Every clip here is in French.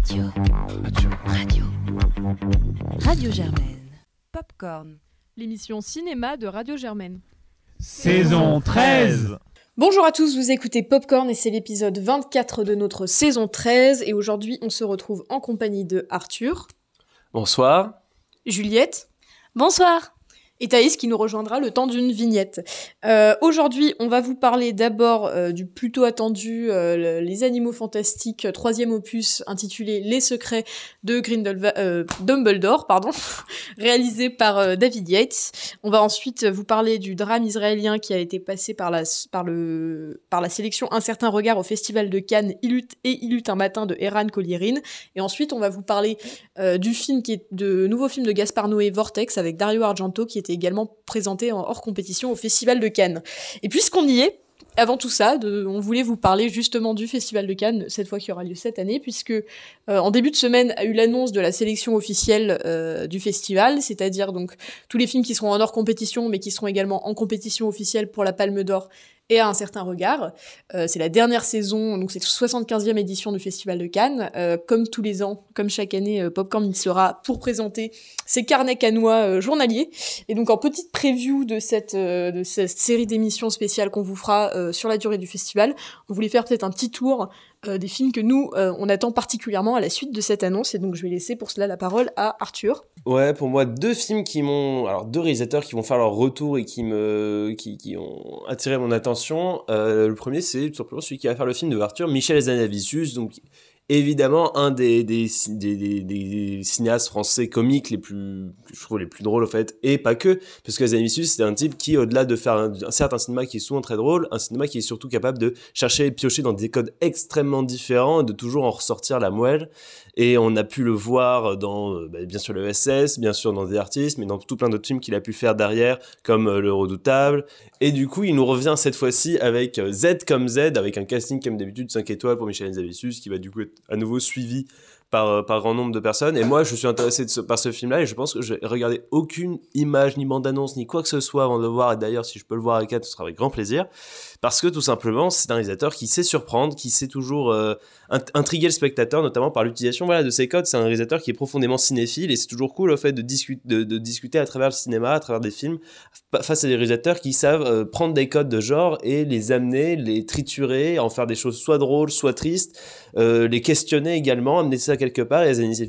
Radio. Radio. Radio Germaine. Popcorn, l'émission cinéma de Radio Germaine. Saison 13 Bonjour à tous, vous écoutez Popcorn et c'est l'épisode 24 de notre saison 13 et aujourd'hui on se retrouve en compagnie de Arthur. Bonsoir. Juliette. Bonsoir et Thaïs qui nous rejoindra le temps d'une vignette. Euh, Aujourd'hui, on va vous parler d'abord euh, du plutôt attendu euh, Les Animaux Fantastiques, troisième opus intitulé Les Secrets de Grindelwald, euh, Dumbledore, pardon, réalisé par David Yates. On va ensuite vous parler du drame israélien qui a été passé par la, par le, par la sélection Un certain regard au Festival de Cannes, Il eut et Il eut un matin de Eran Colierin. Et ensuite, on va vous parler du film qui est de nouveau film de Gaspar Noé Vortex avec Dario Argento qui était également présenté en hors compétition au Festival de Cannes. Et puisqu'on y est, avant tout ça, on voulait vous parler justement du Festival de Cannes, cette fois qui aura lieu cette année, puisque euh, en début de semaine a eu l'annonce de la sélection officielle euh, du festival, c'est-à-dire donc tous les films qui seront en hors compétition, mais qui seront également en compétition officielle pour la Palme d'Or et à un certain regard. Euh, c'est la dernière saison, donc c'est 75e édition du Festival de Cannes. Euh, comme tous les ans, comme chaque année, euh, Popcorn y sera pour présenter ses carnets cannois euh, journaliers. Et donc en petite preview de cette, euh, de cette série d'émissions spéciales qu'on vous fera euh, sur la durée du festival, on voulait faire peut-être un petit tour des films que nous, on attend particulièrement à la suite de cette annonce. Et donc je vais laisser pour cela la parole à Arthur. Ouais, pour moi, deux films qui m'ont, alors deux réalisateurs qui vont faire leur retour et qui me, qui, ont attiré mon attention. Euh, le premier, c'est tout simplement celui qui va faire le film de Arthur, Michel Hazanavicius, donc évidemment un des, des, des, des, cinéastes français comiques les plus, je trouve les plus drôles au fait, et pas que, parce que Hazanavicius c'est un type qui, au-delà de faire un, un certain cinéma qui est souvent très drôle, un cinéma qui est surtout capable de chercher et piocher dans des codes extrêmement différents et de toujours en ressortir la moelle. Et on a pu le voir dans, bah, bien sûr, le SS, bien sûr dans des artistes, mais dans tout plein d'autres films qu'il a pu faire derrière, comme euh, Le Redoutable. Et du coup, il nous revient cette fois-ci avec euh, Z comme Z, avec un casting comme d'habitude 5 étoiles pour Michel Zavicius, qui va du coup être à nouveau suivi par, euh, par grand nombre de personnes. Et moi, je suis intéressé par ce film-là et je pense que je vais regarder aucune image, ni bande-annonce, ni quoi que ce soit avant de le voir. Et d'ailleurs, si je peux le voir avec elle, ce sera avec grand plaisir. Parce que tout simplement, c'est un réalisateur qui sait surprendre, qui sait toujours euh, intriguer le spectateur, notamment par l'utilisation voilà, de ses codes. C'est un réalisateur qui est profondément cinéphile et c'est toujours cool le fait de, discuter de, de, discuter à travers le cinéma, à travers des films, face à des réalisateurs qui savent euh, prendre des codes de genre et les amener, les triturer, en faire des choses soit drôles, soit tristes, euh, les questionner également, amener ça quelque part. Et Azanis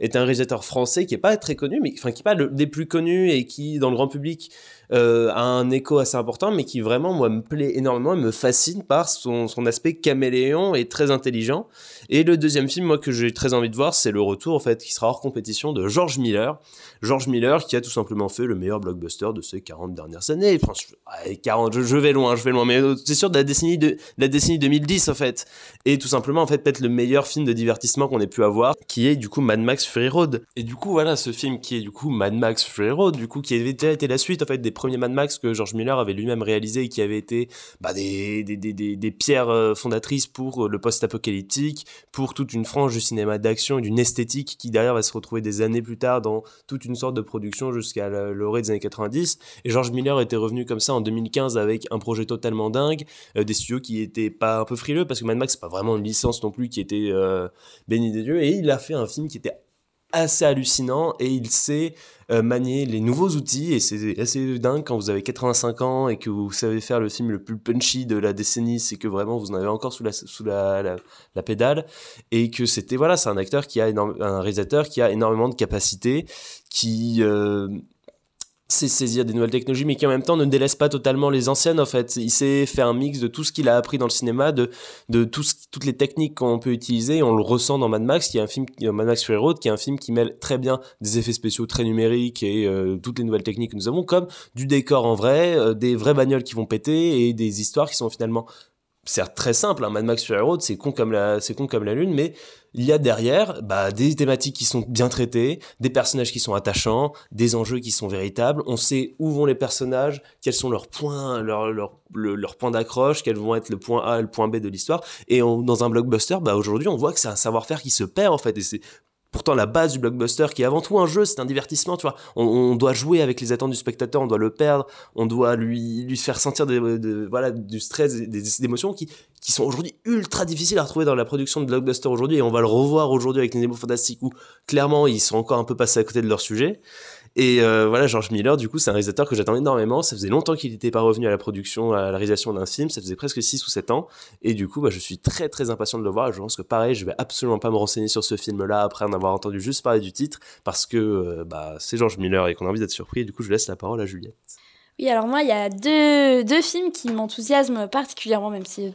est un réalisateur français qui est pas très connu, mais enfin qui est pas le, des plus connus et qui, dans le grand public, euh, a un écho assez important, mais qui vraiment, moi, me plaît énormément et me fascine par son, son aspect caméléon et très intelligent. Et le deuxième film, moi, que j'ai très envie de voir, c'est le retour, en fait, qui sera hors compétition de George Miller. George Miller, qui a tout simplement fait le meilleur blockbuster de ces 40 dernières années. Enfin, je, 40, je, je, vais loin, je vais loin, mais c'est sûr de la décennie de, la décennie 2010, en fait. Et tout simplement, en fait, peut-être le meilleur film de divertissement qu'on ait pu avoir, qui est, du coup, Mad Max Fury Road. Et du coup, voilà, ce film qui est, du coup, Mad Max Fury Road, du coup, qui avait déjà été la suite, en fait, des premiers Mad Max que George Miller avait lui-même réalisé et qui avait été bah, des, pierres fondatrices pour le post-apocalyptique, pour toute une frange du cinéma d'action et d'une esthétique qui derrière va se retrouver des années plus tard dans toute une sorte de production jusqu'à l'orée des années 90. Et George Miller était revenu comme ça en 2015 avec un projet totalement dingue, euh, des studios qui étaient pas un peu frileux parce que Mad Max c'est pas vraiment une licence non plus qui était euh, bénie des dieux et il a fait un film qui était assez hallucinant et il sait euh, manier les nouveaux outils et c'est assez dingue quand vous avez 85 ans et que vous savez faire le film le plus punchy de la décennie c'est que vraiment vous en avez encore sous la sous la, la, pédale et que c'était voilà c'est un acteur qui a un réalisateur qui a énormément de capacités qui euh, sait saisir des nouvelles technologies, mais qui en même temps ne délaisse pas totalement les anciennes, en fait. Il sait faire un mix de tout ce qu'il a appris dans le cinéma, de, toutes les techniques qu'on peut utiliser, on le ressent dans Mad Max, qui est un film, Mad Max Fury qui est un film qui mêle très bien des effets spéciaux très numériques et euh, toutes les nouvelles techniques que nous avons, comme du décor en vrai, euh, des vraies bagnoles qui vont péter, et des histoires qui sont finalement certes très simple, hein, Mad Max Fury Road, c'est con comme la, c'est con comme la lune, mais il y a derrière bah, des thématiques qui sont bien traitées, des personnages qui sont attachants, des enjeux qui sont véritables. On sait où vont les personnages, quels sont leurs points, leurs leur, leur, leur points d'accroche, quels vont être le point A et le point B de l'histoire. Et dans un blockbuster, bah, aujourd'hui, on voit que c'est un savoir-faire qui se perd en fait, pourtant la base du blockbuster qui est avant tout un jeu, c'est un divertissement, tu vois. On, doit jouer avec les attentes du spectateur, on doit le perdre, on doit lui, lui faire sentir de, voilà, du stress, des, des émotions qui, qui sont aujourd'hui ultra difficiles à retrouver dans la production de blockbuster aujourd'hui et on va le revoir aujourd'hui avec les Fantastiques où clairement ils sont encore un peu passés à côté de leur sujet. Et euh, voilà, George Miller, du coup, c'est un réalisateur que j'attends énormément. Ça faisait longtemps qu'il n'était pas revenu à la production, à la réalisation d'un film. Ça faisait presque 6 ou 7 ans. Et du coup, bah, je suis très très impatient de le voir. je pense que pareil, je vais absolument pas me renseigner sur ce film-là après en avoir entendu juste parler du titre parce que euh, bah, c'est George Miller et qu'on a envie d'être surpris. Du coup, je laisse la parole à Juliette. Oui, alors moi, il y a deux, deux films qui m'enthousiasment particulièrement, même si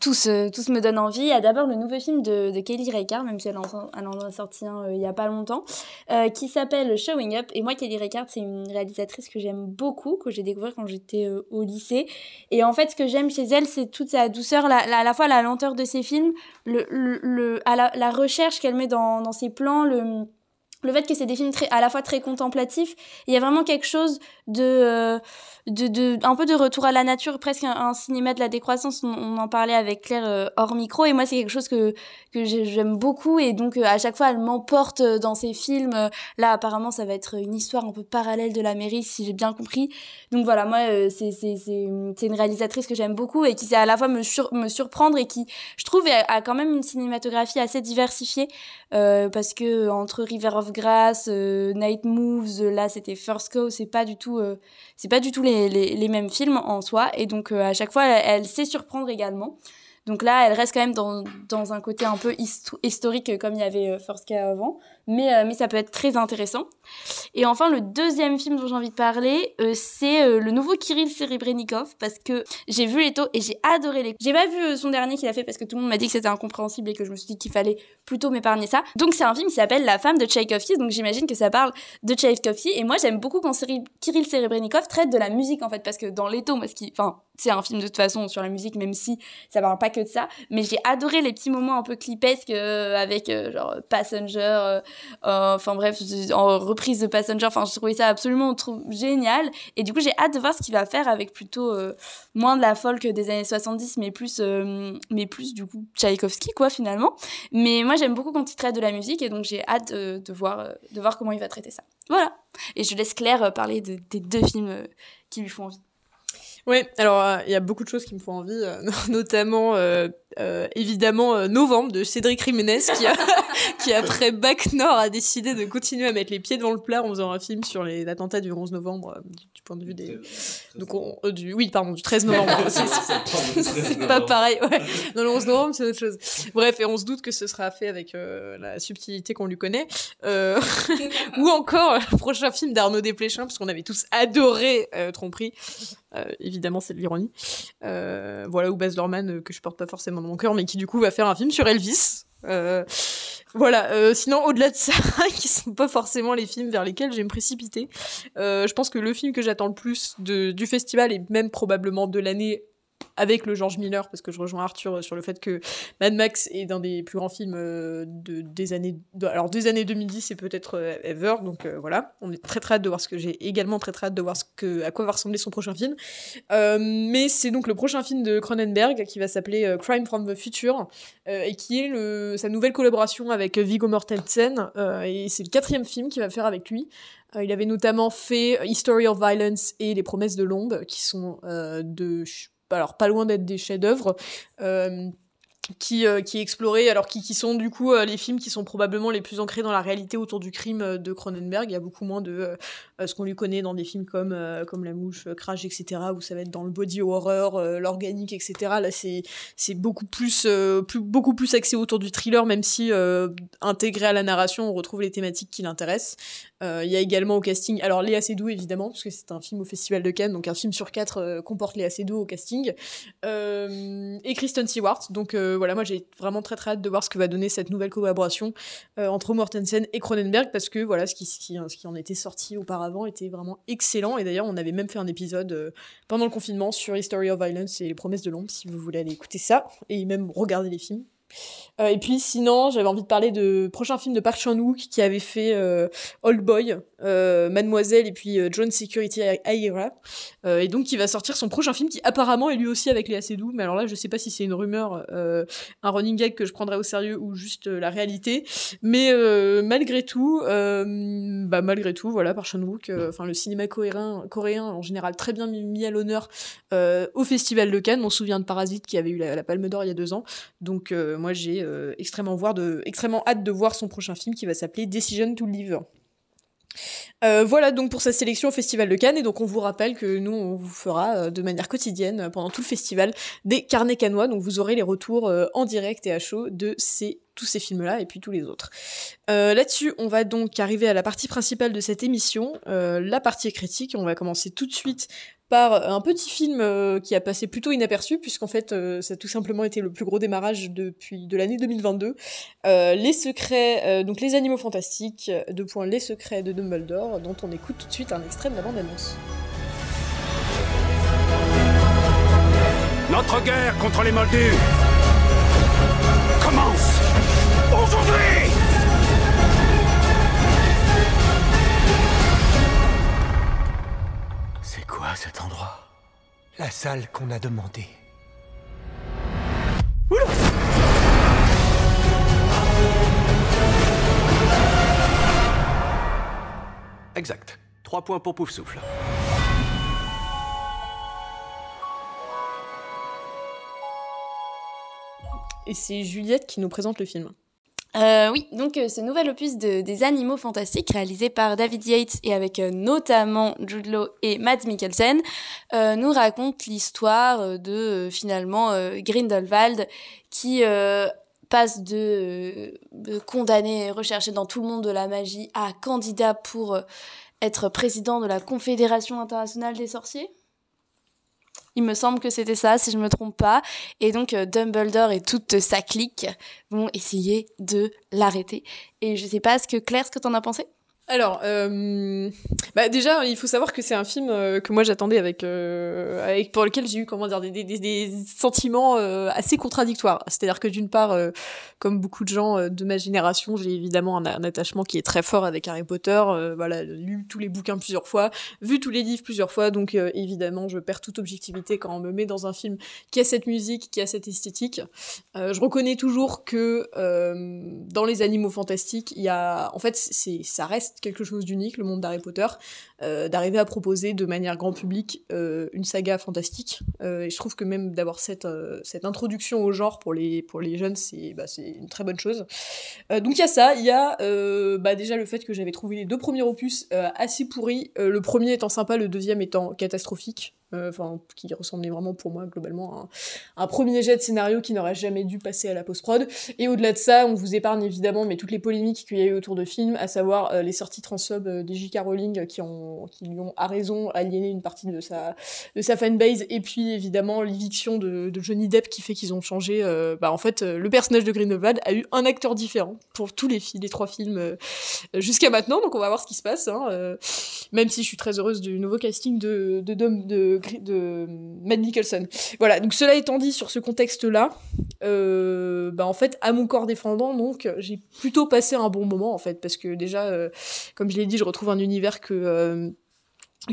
tous, tous me donnent envie. Il y a d'abord le nouveau film de, Kelly Reichardt, même si elle en, a sorti un euh, il y a pas longtemps, euh, qui s'appelle Showing Up. Et moi, Kelly Reichardt, c'est une réalisatrice que j'aime beaucoup, que j'ai découvert quand j'étais euh, au lycée. Et en fait, ce que j'aime chez elle, c'est toute sa douceur, la, à la fois la lenteur de ses films, le, le, à la, la recherche qu'elle met dans, dans ses plans, le le fait que c'est des films très, à la fois très contemplatifs, il y a vraiment quelque chose de de, de, un peu de retour à la nature, presque un, cinéma de la décroissance. On, en parlait avec Claire euh, hors micro, et moi c'est quelque chose que que j'aime beaucoup, et donc euh, à chaque fois elle m'emporte euh, dans ses films. Là apparemment ça va être une histoire un peu parallèle de l'Amérique, si j'ai bien compris. Donc voilà, moi c'est c'est une réalisatrice que j'aime beaucoup et qui sait à la fois me me surprendre et qui je trouve a, quand même une cinématographie assez diversifiée parce que entre River of Grass, Night Moves, là c'était First Go, c'est pas du c'est pas du tout les, les, mêmes films en soi. Et donc, euh, à chaque fois, elle, sait surprendre également. Donc là, elle reste quand même dans, dans un côté un peu historique comme il y avait euh, First avant mais, euh, mais ça peut être très intéressant. Et enfin, le deuxième film dont j'ai envie de parler, euh, c'est euh, le nouveau Kirill Serebrennikov, parce que j'ai vu les et j'ai adoré les... J'ai pas vu son dernier qu'il a fait parce que tout le monde m'a dit que c'était incompréhensible et que je me suis dit qu'il fallait plutôt m'épargner ça. Donc c'est un film qui s'appelle La femme de Tchaïkovsky, donc j'imagine que ça parle de Tchaïkovsky, et moi j'aime beaucoup quand Kirill Serebrennikov traite de la musique en fait, parce que dans les taux, moi c'est un film de toute façon sur la musique, même si ça parle pas que de ça, mais j'ai adoré les petits moments un peu clipesques avec genre Passenger, enfin bref, en reprise de Passenger. Enfin, je trouvais ça absolument trop génial. Et du coup, j'ai hâte de voir ce qu'il va faire avec plutôt euh, moins de la folk des années 70, mais plus, euh, mais plus du coup Tchaïkovski, quoi, finalement. Mais moi, j'aime beaucoup quand il traite de la musique et donc j'ai hâte de, voir, de voir comment il va traiter ça. Voilà. Et je laisse Claire parler de, des deux films qui lui font envie. Oui, alors il y a beaucoup de choses qui me font envie, notamment euh, évidemment euh, novembre de Cédric Jiménez qui a qui après Bac Nord a décidé de continuer à mettre les pieds devant le plat en faisant un film sur les attentats du 11 novembre euh, du point de vue des donc on, du oui pardon du 13 novembre. C'est pas pareil ouais. non le 11 novembre c'est autre chose. Bref et on se doute que ce sera fait avec la subtilité qu'on lui connaît. Ou encore le prochain film d'Arnaud Desplechin parce qu'on avait tous adoré Tromperie. Évidemment c'est de l'ironie. Voilà ou Baz Luhrmann que je porte pas forcément mon cœur, mais qui du coup va faire un film sur Elvis. Euh, voilà. Euh, sinon, au-delà de ça, qui sont pas forcément les films vers lesquels je me précipiter, euh, je pense que le film que j'attends le plus de, du festival et même probablement de l'année avec le George Miller, parce que je rejoins Arthur sur le fait que Mad Max est d'un des plus grands films euh, de, des années, alors des années 2010 et peut-être euh, ever, donc euh, voilà, on est très très hâte de voir ce que j'ai également très très hâte de voir ce que, à quoi va ressembler son prochain film. mais c'est donc le prochain film de Cronenberg qui va s'appeler Crime from the Future et qui est le, sa nouvelle collaboration avec Viggo Mortensen et c'est le quatrième film qu'il va faire avec lui. il avait notamment fait History of Violence et Les Promesses de l'Ombre, qui sont de alors pas loin d'être des chefs-d'œuvre. Euh, qui, euh, alors qui, qui sont du coup euh, les films qui sont probablement les plus ancrés dans la réalité autour du crime euh, de Cronenberg. Il y a beaucoup moins de ce qu'on lui connaît dans des films comme, comme La Mouche, Crash, etc., où ça va être dans le body horror, l'organique, etc. Là, c'est, beaucoup, plus, plus, beaucoup plus axé autour du thriller, même si intégré à la narration, on retrouve les thématiques qui l'intéressent. Il y a également au casting, alors Léa Seydoux évidemment, parce que c'est un film au Festival de Cannes, donc un film sur quatre comporte Léa Seydoux au casting, et Kristen Stewart, donc voilà, moi j'ai vraiment très très hâte de voir ce que va donner cette nouvelle collaboration euh, entre Mortensen et Cronenberg parce que voilà, ce qui, ce qui en était sorti auparavant était vraiment excellent. Et d'ailleurs, on avait même fait un épisode euh, pendant le confinement sur History of Violence et les promesses de l'ombre si vous voulez aller écouter ça et même regarder les films Euh, et puis sinon, j'avais envie de parler de prochain film de Park Chan-wook qui avait fait euh, Old Boy, euh, Mademoiselle et puis John Security Aira. et donc qui va sortir son prochain film qui apparemment est lui aussi avec Léa Seydoux. Mais alors là, je sais pas si c'est une rumeur, un running gag que je prendrais au sérieux ou juste la réalité. Mais malgré tout, bah malgré tout, voilà, Park Chan-wook, enfin le cinéma coréen, coréen en général très bien mis à l'honneur au Festival de Cannes. On se souvient de Parasite qui avait eu la, la Palme d'Or il y a deux ans. Donc moi j'ai euh, extrêmement, hâte de voir son prochain film qui va s'appeler Decision to Live. Euh, voilà donc pour sa sélection au Festival de Cannes et donc on vous rappelle que nous on vous fera euh, de manière quotidienne pendant tout le festival des carnets canois donc vous aurez les retours en direct et à chaud de tous ces films-là et puis tous les autres. Là-dessus, on va donc arriver à la partie principale de cette émission, la partie critique. On va commencer tout de suite par un petit film euh, qui a passé plutôt inaperçu, puisqu'en fait, euh, ça a tout simplement été le plus gros démarrage depuis de l'année 2022. Euh, les secrets, donc les animaux fantastiques, de point les secrets de Dumbledore, dont on écoute tout de suite un extrait de la bande-annonce. Notre guerre contre les Moldus commence aujourd'hui quoi cet endroit La salle qu'on a demandé. Exact. Trois points pour Pouf Souffle. Et c'est Juliette qui nous présente le film. Euh, oui, donc euh, ce nouvel opus de, des animaux fantastiques réalisé par David Yates et avec euh, notamment Jude Law et Matt Mikkelsen nous raconte l'histoire de finalement Grindelwald qui passe de, de, condamné et recherché dans tout le monde de la magie à candidat pour être président de la Confédération internationale des sorciers. Il me semble que c'était ça, si je me trompe pas. Et donc euh, Dumbledore et toute sa clique vont essayer de l'arrêter. Et je sais pas ce que Claire, ce que t'en as pensé? Alors, euh, bah déjà, il faut savoir que c'est un film euh, que moi j'attendais avec, euh, avec pour lequel j'ai eu comment dire des, des, des sentiments assez contradictoires. C'est-à-dire que d'une part, comme beaucoup de gens de ma génération, j'ai évidemment un, un, attachement qui est très fort avec Harry Potter. voilà, lu tous les bouquins plusieurs fois, vu tous les livres plusieurs fois, donc évidemment, je perds toute objectivité quand on me met dans un film qui a cette musique, qui a cette esthétique. je reconnais toujours que dans les animaux fantastiques, il y a, en fait, c'est ça reste quelque chose d'unique, le monde d'Harry Potter, d'arriver à proposer de manière grand public euh, une saga fantastique. Euh, et je trouve que même d'avoir cette, euh, cette introduction au genre pour les, pour les jeunes, c'est bah, une très bonne chose. Euh, donc il y a ça, il y a bah, déjà le fait que j'avais trouvé les deux premiers opus assez pourris, le premier étant sympa, le deuxième étant catastrophique. Euh, enfin qui ressemblait vraiment pour moi globalement à un, premier jet de scénario qui n'aurait jamais dû passer à la post-prod. Et au-delà de ça, on vous épargne évidemment mais toutes les polémiques qu'il y a eu autour de film, à savoir euh, les sorties transsub euh, des J.K. Rowling qui, ont, qui lui ont à raison aliéné une partie de sa, de sa fanbase, et puis évidemment l'éviction de, Johnny Depp qui fait qu'ils ont changé. bah en fait, le personnage de Grindelwald a eu un acteur différent pour tous les, les trois films jusqu'à maintenant, donc on va voir ce qui se passe. Hein, même si je suis très heureuse du nouveau casting de, de, de, Matt Nicholson. Voilà, donc cela étant dit sur ce contexte-là, euh, bah en fait, à mon corps défendant, donc j'ai plutôt passé un bon moment en fait, parce que déjà, euh, comme je l'ai dit, je retrouve un univers que euh,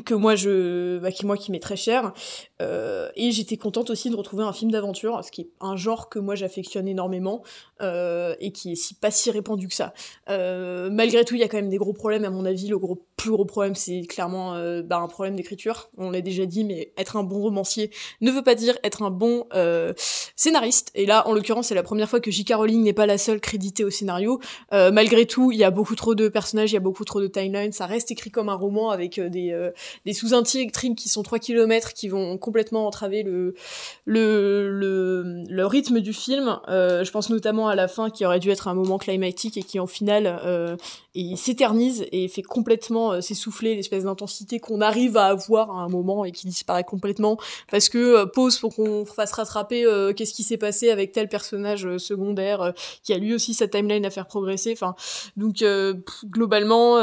que moi je bah, qui moi qui m'est très cher. Euh, et j'étais contente aussi de retrouver un film d'aventure ce qui est un genre que moi j'affectionne énormément euh, et qui est si pas si répandu que ça. Euh, malgré tout il y a quand même des gros problèmes à mon avis le gros plus gros problème c'est clairement euh, bah, un problème d'écriture on l'a déjà dit mais être un bon romancier ne veut pas dire être un bon euh, scénariste et là en l'occurrence c'est la première fois que J.K. Rowling n'est pas la seule créditée au scénario euh, malgré tout il y a beaucoup trop de personnages il y a beaucoup trop de timelines ça reste écrit comme un roman avec des sous-intrigues qui sont 3 km qui vont complètement entraver le, le, rythme du film. Je pense notamment à la fin qui aurait dû être un moment climatique et qui en final euh, s'éternise et fait complètement euh, s'essouffler l'espèce d'intensité qu'on arrive à avoir à un moment et qui disparaît complètement parce que euh, pause pour qu'on fasse rattraper euh, qu'est-ce qui s'est passé avec tel personnage secondaire qui a lui aussi sa timeline à faire progresser. Enfin, donc globalement,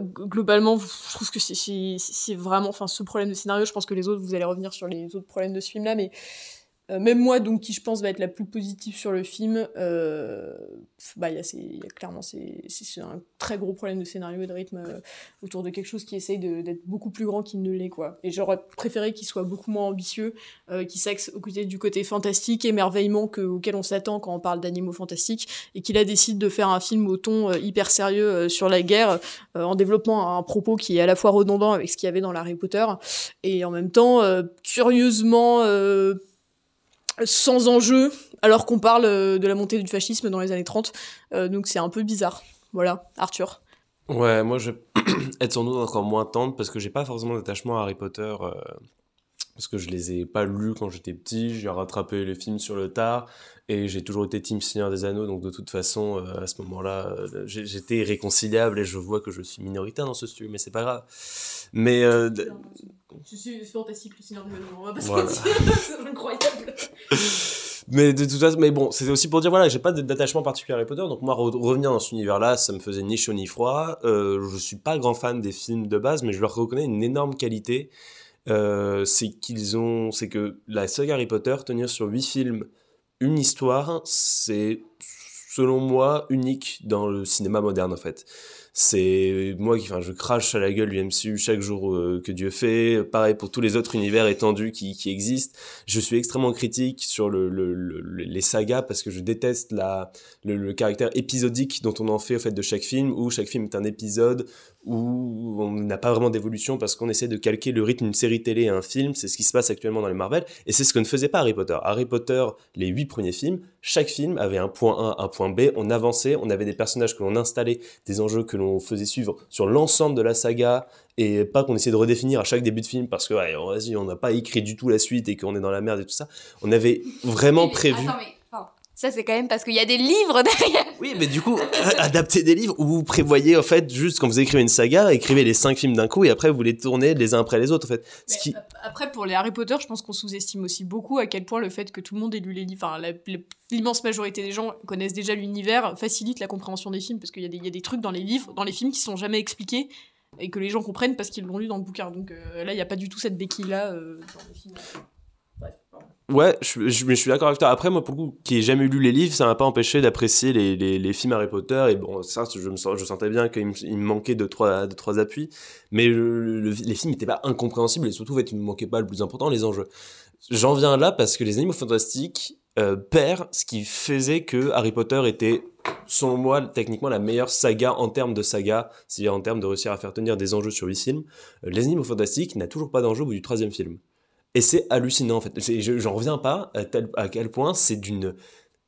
globalement, je trouve que c'est vraiment, enfin, ce problème de scénario, je pense que les autres, vous allez revenir sur les autres problèmes de ce film-là, mais Euh, même moi, donc, qui je pense va être la plus positive sur le film, euh, bah, il y, y a clairement c'est un très gros problème de scénario et de rythme euh, autour de quelque chose qui essaye d'être beaucoup plus grand qu'il ne l'est, quoi. Et j'aurais préféré qu'il soit beaucoup moins ambitieux, euh, qu'il s'axe au côté du côté fantastique, émerveillement que, auquel on s'attend quand on parle d'animaux fantastiques, et qu'il a décidé de faire un film au ton euh, hyper sérieux euh, sur la guerre, euh, en développant un propos qui est à la fois redondant avec ce qu'il y avait dans Harry Potter, et en même temps, euh, curieusement, euh, sans enjeu, alors qu'on parle euh, de la montée du fascisme dans les années 30. Euh, donc c'est un peu bizarre. Voilà, Arthur. Ouais, moi je vais être sans doute encore moins tendre parce que j'ai pas forcément d'attachement à Harry Potter euh, parce que je les ai pas lus quand j'étais petit, j'ai rattrapé les films sur le tard et j'ai toujours été Team Seigneur des Anneaux donc de toute façon euh, à ce moment-là euh, j'étais irréconciliable et je vois que je suis minoritaire dans ce studio mais c'est pas grave. Mais euh, Je suis fantastique, le Seigneur des Anneaux, on va pas Voilà. c'est incroyable. Mais de toute façon, mais bon, c'est aussi pour dire voilà, j'ai pas d'attachement particulier à Harry Potter, donc moi re- revenir dans cet univers-là, ça me faisait ni chaud ni froid. Euh, je suis pas grand fan des films de base, mais je leur reconnais une énorme qualité. Euh, c'est qu'ils ont, c'est que la saga Harry Potter tenir sur huit films, une histoire, c'est selon moi unique dans le cinéma moderne en fait. C'est moi qui, enfin, je crache à la gueule du chaque jour euh, que Dieu fait. Pareil pour tous les autres univers étendus qui, qui existent. Je suis extrêmement critique sur le, le- le- le- les sagas parce que je déteste la, le, le caractère épisodique dont on en fait au fait de chaque film, où chaque film est un épisode, où on n'a pas vraiment d'évolution parce qu'on essaie de calquer le rythme d'une série télé à un film. C'est ce qui se passe actuellement dans les Marvel, et c'est ce que ne faisait pas Harry Potter. Harry Potter, les huit premiers films, chaque film avait un point A, un point B, on avançait, on avait des personnages que l'on installait, des enjeux que l'on faisait suivre sur l'ensemble de la saga, et pas qu'on essayait de redéfinir à chaque début de film parce que ouais, vas-y, on n'a pas écrit du tout la suite et qu'on est dans la merde et tout ça. On avait vraiment Mais- prévu. Attends, mais enfin, ça c'est quand même parce qu'il y a des livres derrière. Oui, mais du coup, adapter des livres où vous prévoyez, en fait, juste quand vous écrivez une saga, écrivez les cinq films d'un coup et après vous les tournez les uns après les autres, en fait. Ce Mais qui... ap- Après, pour les Harry Potter, je pense qu'on sous-estime aussi beaucoup à quel point le fait que tout le monde ait lu les livres, enfin, l'immense majorité des gens connaissent déjà l'univers, facilite la compréhension des films, parce qu'il y, a des- il y a des trucs dans les livres, dans les films qui sont jamais expliqués, et que les gens comprennent parce qu'ils l'ont lu dans le bouquin. Donc euh, là, il n'y a pas du tout cette béquille-là euh, dans les films. Ouais, je, suis d'accord avec toi. Après, moi, pour le coup, qui ai jamais lu les livres, ça m'a pas empêché d'apprécier les, films Harry Potter. Et bon, ça, je, sentais bien qu'il me, manquait de trois, appuis. Mais le- le- les films n'étaient pas incompréhensibles et surtout, en fait, il ne me manquait pas le plus important, les enjeux. J'en viens là parce que les animaux fantastiques euh, ce qui faisait que Harry Potter était, selon moi, techniquement la meilleure saga en termes de saga, c'est-à-dire en termes de réussir à faire tenir des enjeux sur huit films. Euh, les animaux fantastiques n'a toujours pas d'enjeu au bout du troisième film. Et c'est hallucinant en fait. J'en reviens pas à quel point c'est d'une.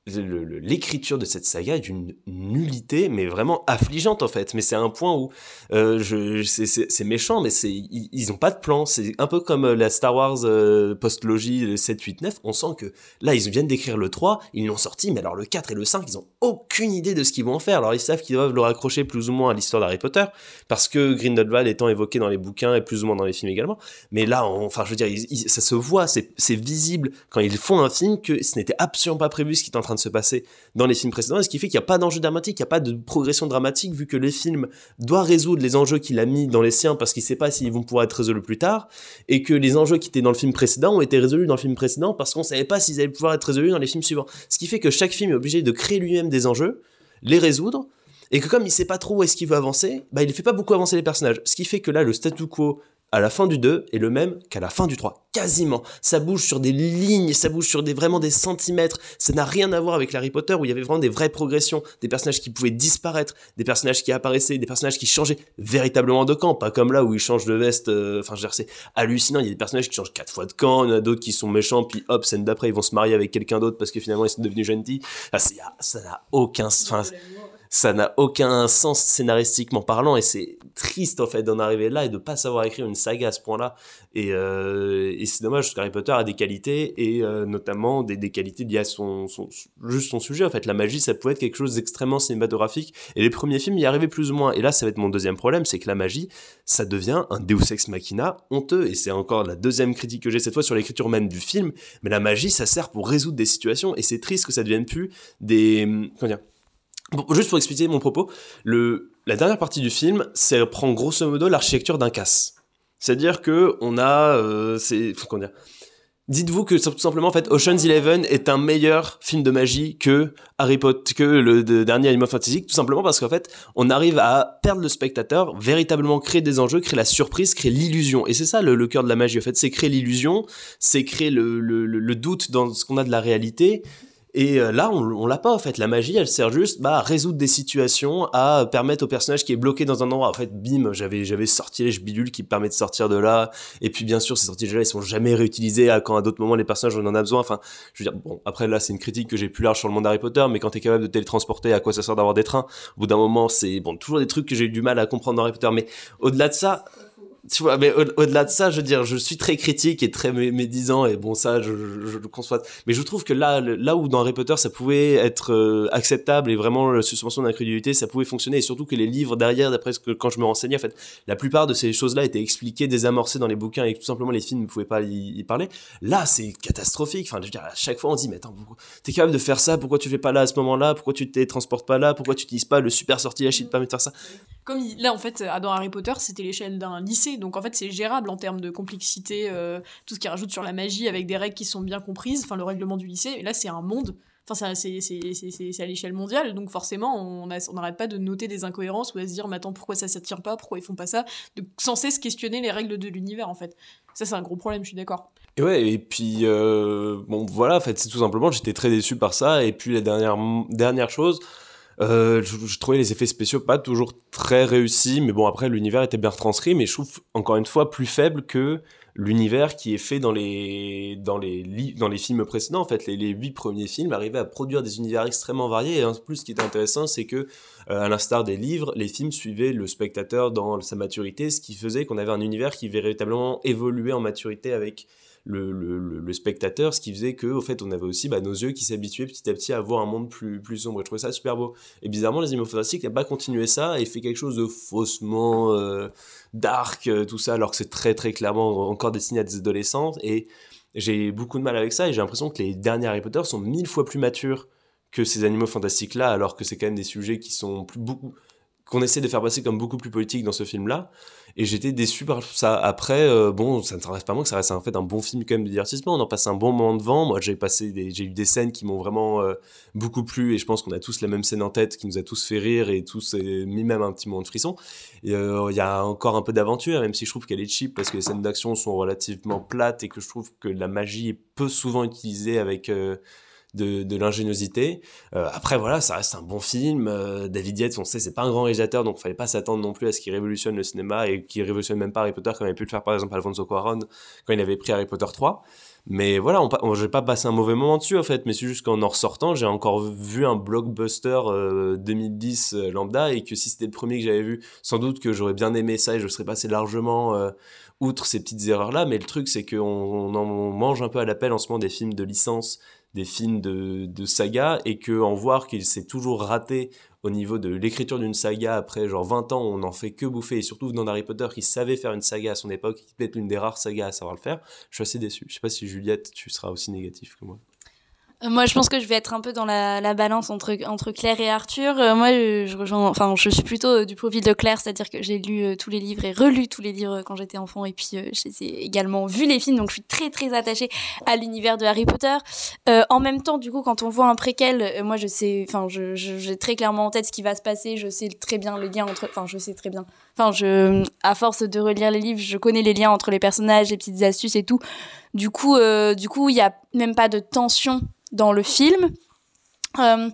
L'écriture de cette saga est d'une nullité, mais vraiment affligeante en fait. Mais c'est un point où euh, c'est- méchant, mais ils, ils ont pas de plan. C'est un peu comme euh, la Star Wars euh, post-logie le 7, 8, 9. On sent que là, ils viennent d'écrire le 3, ils l'ont sorti, mais alors le 4 et le 5, ils ont aucune idée de ce qu'ils vont en faire. Alors ils savent qu'ils doivent le raccrocher plus ou moins à l'histoire d'Harry Potter, parce que Grindelwald étant évoqué dans les bouquins et plus ou moins dans les films également. Mais là, enfin, je veux dire, ça se voit, c'est c'est visible quand ils font un film que ce n'était absolument pas prévu ce qui est en train de se passer dans les films précédents, ce qui fait qu'il n'y a pas d'enjeu dramatique, il n'y a pas de progression dramatique, vu que le film doit résoudre les enjeux qu'il a mis dans les siens parce qu'il ne sait pas s'ils vont pouvoir être résolus plus tard, et que les enjeux qui étaient dans le film précédent ont été résolus dans le film précédent parce qu'on ne savait pas s'ils allaient pouvoir être résolus dans les films suivants. Ce qui fait que chaque film est obligé de créer lui-même des enjeux, les résoudre, et que comme il sait pas trop où est-ce qu'il veut avancer, bah il fait pas beaucoup avancer les personnages. Ce qui fait que là, le statu quo à la fin du 2 est le même qu'à la fin du 3. Quasiment. Ça bouge sur des lignes, ça bouge sur des, vraiment des centimètres. Ça n'a rien à voir avec Harry Potter où il y avait vraiment des vraies progressions, des personnages qui pouvaient disparaître, des personnages qui apparaissaient, des personnages qui changeaient véritablement de camp. Pas comme là où ils changent de veste. euh, Enfin, dire, c'est hallucinant. Il y a des personnages qui changent quatre fois de camp, il y en a d'autres qui sont méchants, puis hop, scène d'après, ils vont se marier avec quelqu'un d'autre parce que finalement ils sont devenus gentils. C'est- ça n'a aucun... Enfin, ça n'a aucun sens scénaristiquement parlant et c'est triste en fait d'en arriver là et de pas savoir écrire une saga à ce point-là. Et, euh, c'est dommage parce qu'Harry Potter a des qualités et euh, notamment des, qualités liées à son, son juste son sujet. En fait la magie ça pouvait être quelque chose d'extrêmement cinématographique et les premiers films y arrivaient plus ou moins. Et là ça va être mon deuxième problème c'est que la magie ça devient un Deus Ex Machina honteux. Et c'est encore la deuxième critique que j'ai cette fois sur l'écriture même du film mais la magie ça sert pour résoudre des situations et c'est triste que ça devienne plus des comment dire Juste pour expliquer mon propos, la dernière partie du film, c'est prend grosso modo l'architecture d'un casse. C'est-à-dire que on a, euh, c'est, dire, Dites-vous que tout simplement, en fait, Ocean's Eleven est un meilleur film de magie que Harry Potter, que le, de- dernier Animal Fantasy, tout simplement parce qu'en fait, on arrive à perdre le spectateur, véritablement créer des enjeux, créer la surprise, créer l'illusion. Et c'est ça le, cœur de la magie, en fait, c'est créer l'illusion, c'est créer le doute dans ce qu'on a de la réalité. Et euh, là, on, on l'a pas en fait. La magie, elle sert juste bah, à résoudre des situations, à permettre au personnage qui est bloqué dans un endroit. En fait, bim, j'avais j'avais sortilège bidule qui permet de sortir de là. Et puis bien sûr, ces sortilèges-là, ils sont jamais réutilisés à quand à d'autres moments les personnages en ont besoin. Enfin, je veux dire, bon, après là, c'est une critique que j'ai plus large sur le monde d'Harry Potter, mais quand t'es capable de télétransporter, à quoi ça sert d'avoir des trains Au bout d'un moment, c'est bon, toujours des trucs que j'ai eu du mal à comprendre dans Harry Potter. Mais au-delà de ça, tu vois, mais au- au-delà de ça, je veux dire, je suis très critique et très mé- médisant, et bon, ça, je, le conçois. Mais je trouve que là, là où dans Harry Potter, ça pouvait être euh, acceptable et vraiment la suspension d'incrédulité, ça pouvait fonctionner, et surtout que les livres derrière, d'après ce que quand je me renseignais, en fait, la plupart de ces choses-là étaient expliquées, désamorcées dans les bouquins, et tout simplement les films ne pouvaient pas y, parler. Là, c'est catastrophique. Enfin, je veux dire, à chaque fois, on dit, mais attends, t'es capable de faire ça, pourquoi tu fais pas là à ce moment-là, pourquoi tu te transportes pas là, pourquoi tu utilises pas le super sortilège te permet de faire ça? Comme il- là, en fait, à- dans Harry Potter, c'était l'échelle d'un lycée, donc en fait, c'est gérable en termes de complexité, euh, tout ce qui rajoute sur la magie avec des règles qui sont bien comprises, enfin, le règlement du lycée. Et là, c'est un monde. Enfin, c'est- à l'échelle mondiale, donc forcément, on n'arrête pas de noter des incohérences ou à se dire, mais attends, pourquoi ça s'attire pas, pourquoi ils font pas ça, de sans cesse questionner les règles de l'univers, en fait. Ça, c'est un gros problème, je suis d'accord. Et ouais, et puis, euh, bon, voilà, en fait, c'est tout simplement, j'étais très déçu par ça. Et puis, la dernière, dernière chose, euh, je, trouvais les effets spéciaux pas toujours très réussis, mais bon, après, l'univers était bien retranscrit, mais je trouve, encore une fois, plus faible que l'univers qui est fait dans les, dans les, dans les films précédents. En fait, les, huit premiers films arrivaient à produire des univers extrêmement variés. Et en plus, ce qui était intéressant, c'est que, euh, à l'instar des livres, les films suivaient le spectateur dans sa maturité, ce qui faisait qu'on avait un univers qui véritablement évoluait en maturité avec le, le, spectateur, ce qui faisait que, au fait, on avait aussi bah, nos yeux qui s'habituaient petit à petit à voir un monde plus, plus sombre. Et je trouvais ça super beau. Et bizarrement, les Animaux Fantastiques n'a pas continué ça et fait quelque chose de faussement euh, dark, euh, tout ça, alors que c'est très très clairement encore destiné à des adolescents. Et j'ai beaucoup de mal avec ça et j'ai l'impression que les derniers Harry Potter sont mille fois plus matures que ces animaux fantastiques là, alors que c'est quand même des sujets qui sont plus beaucoup qu'on essaie de faire passer comme beaucoup plus politiques dans ce film-là. Et j'étais déçu par ça. Après, euh, bon, ça ne reste pas moins que ça reste en fait un bon film quand même de divertissement. On en passe un bon moment devant. Moi, j'ai passé j'ai eu des scènes qui m'ont vraiment euh, beaucoup plu et je pense qu'on a tous la même scène en tête qui nous a tous fait rire et tous euh, mis même un petit moment de frisson. Euh, il y a encore un peu d'aventure, même si je trouve qu'elle est cheap parce que les scènes d'action sont relativement plates et que je trouve que la magie est peu souvent utilisée avec de, l'ingéniosité. Euh, après, voilà, ça reste un bon film. Euh, David Yates, on sait, c'est pas un grand réalisateur, donc fallait pas s'attendre non plus à ce qu'il révolutionne le cinéma et qu'il révolutionne même pas Harry Potter comme avait pu le faire par exemple Alfonso Cuarón quand il avait pris Harry Potter 3. Mais voilà, on, on- j'ai pas passé un mauvais moment dessus en fait, mais c'est juste qu'en en ressortant, j'ai encore vu un blockbuster euh, 2010 euh, lambda et que si c'était le premier que j'avais vu, sans doute que j'aurais bien aimé ça et je serais passé largement euh, outre ces petites erreurs là. Mais le truc, c'est qu'on on mange un peu à l'appel en ce moment des films de licence des films de, de saga et que en voir qu'il s'est toujours raté au niveau de l'écriture d'une saga après genre 20 ans on n'en fait que bouffer. Et surtout venant d'Harry Potter qui savait faire une saga à son époque qui peut être l'une des rares sagas à savoir le faire je suis assez déçu. Je sais pas si Juliette tu seras aussi négatif que moi Moi, je pense que je vais être un peu dans la, la balance entre, entre Claire et Arthur. Euh, moi, je, rejoins, enfin, je suis plutôt euh, du profil de Claire, c'est-à-dire que j'ai lu euh, tous les livres et relu tous les livres quand j'étais enfant, et puis j'ai également vu les films, donc je suis très très attachée à l'univers de Harry Potter. En même temps, du coup, quand on voit un préquel, moi, je sais, enfin, j'ai très clairement en tête ce qui va se passer. Je sais très bien les liens entre, enfin, je sais très bien. Enfin, je, à force de relire les livres, je connais les liens entre les personnages, les petites astuces et tout. Du coup, euh, du coup, il y a même pas de tension dans le film. Euh,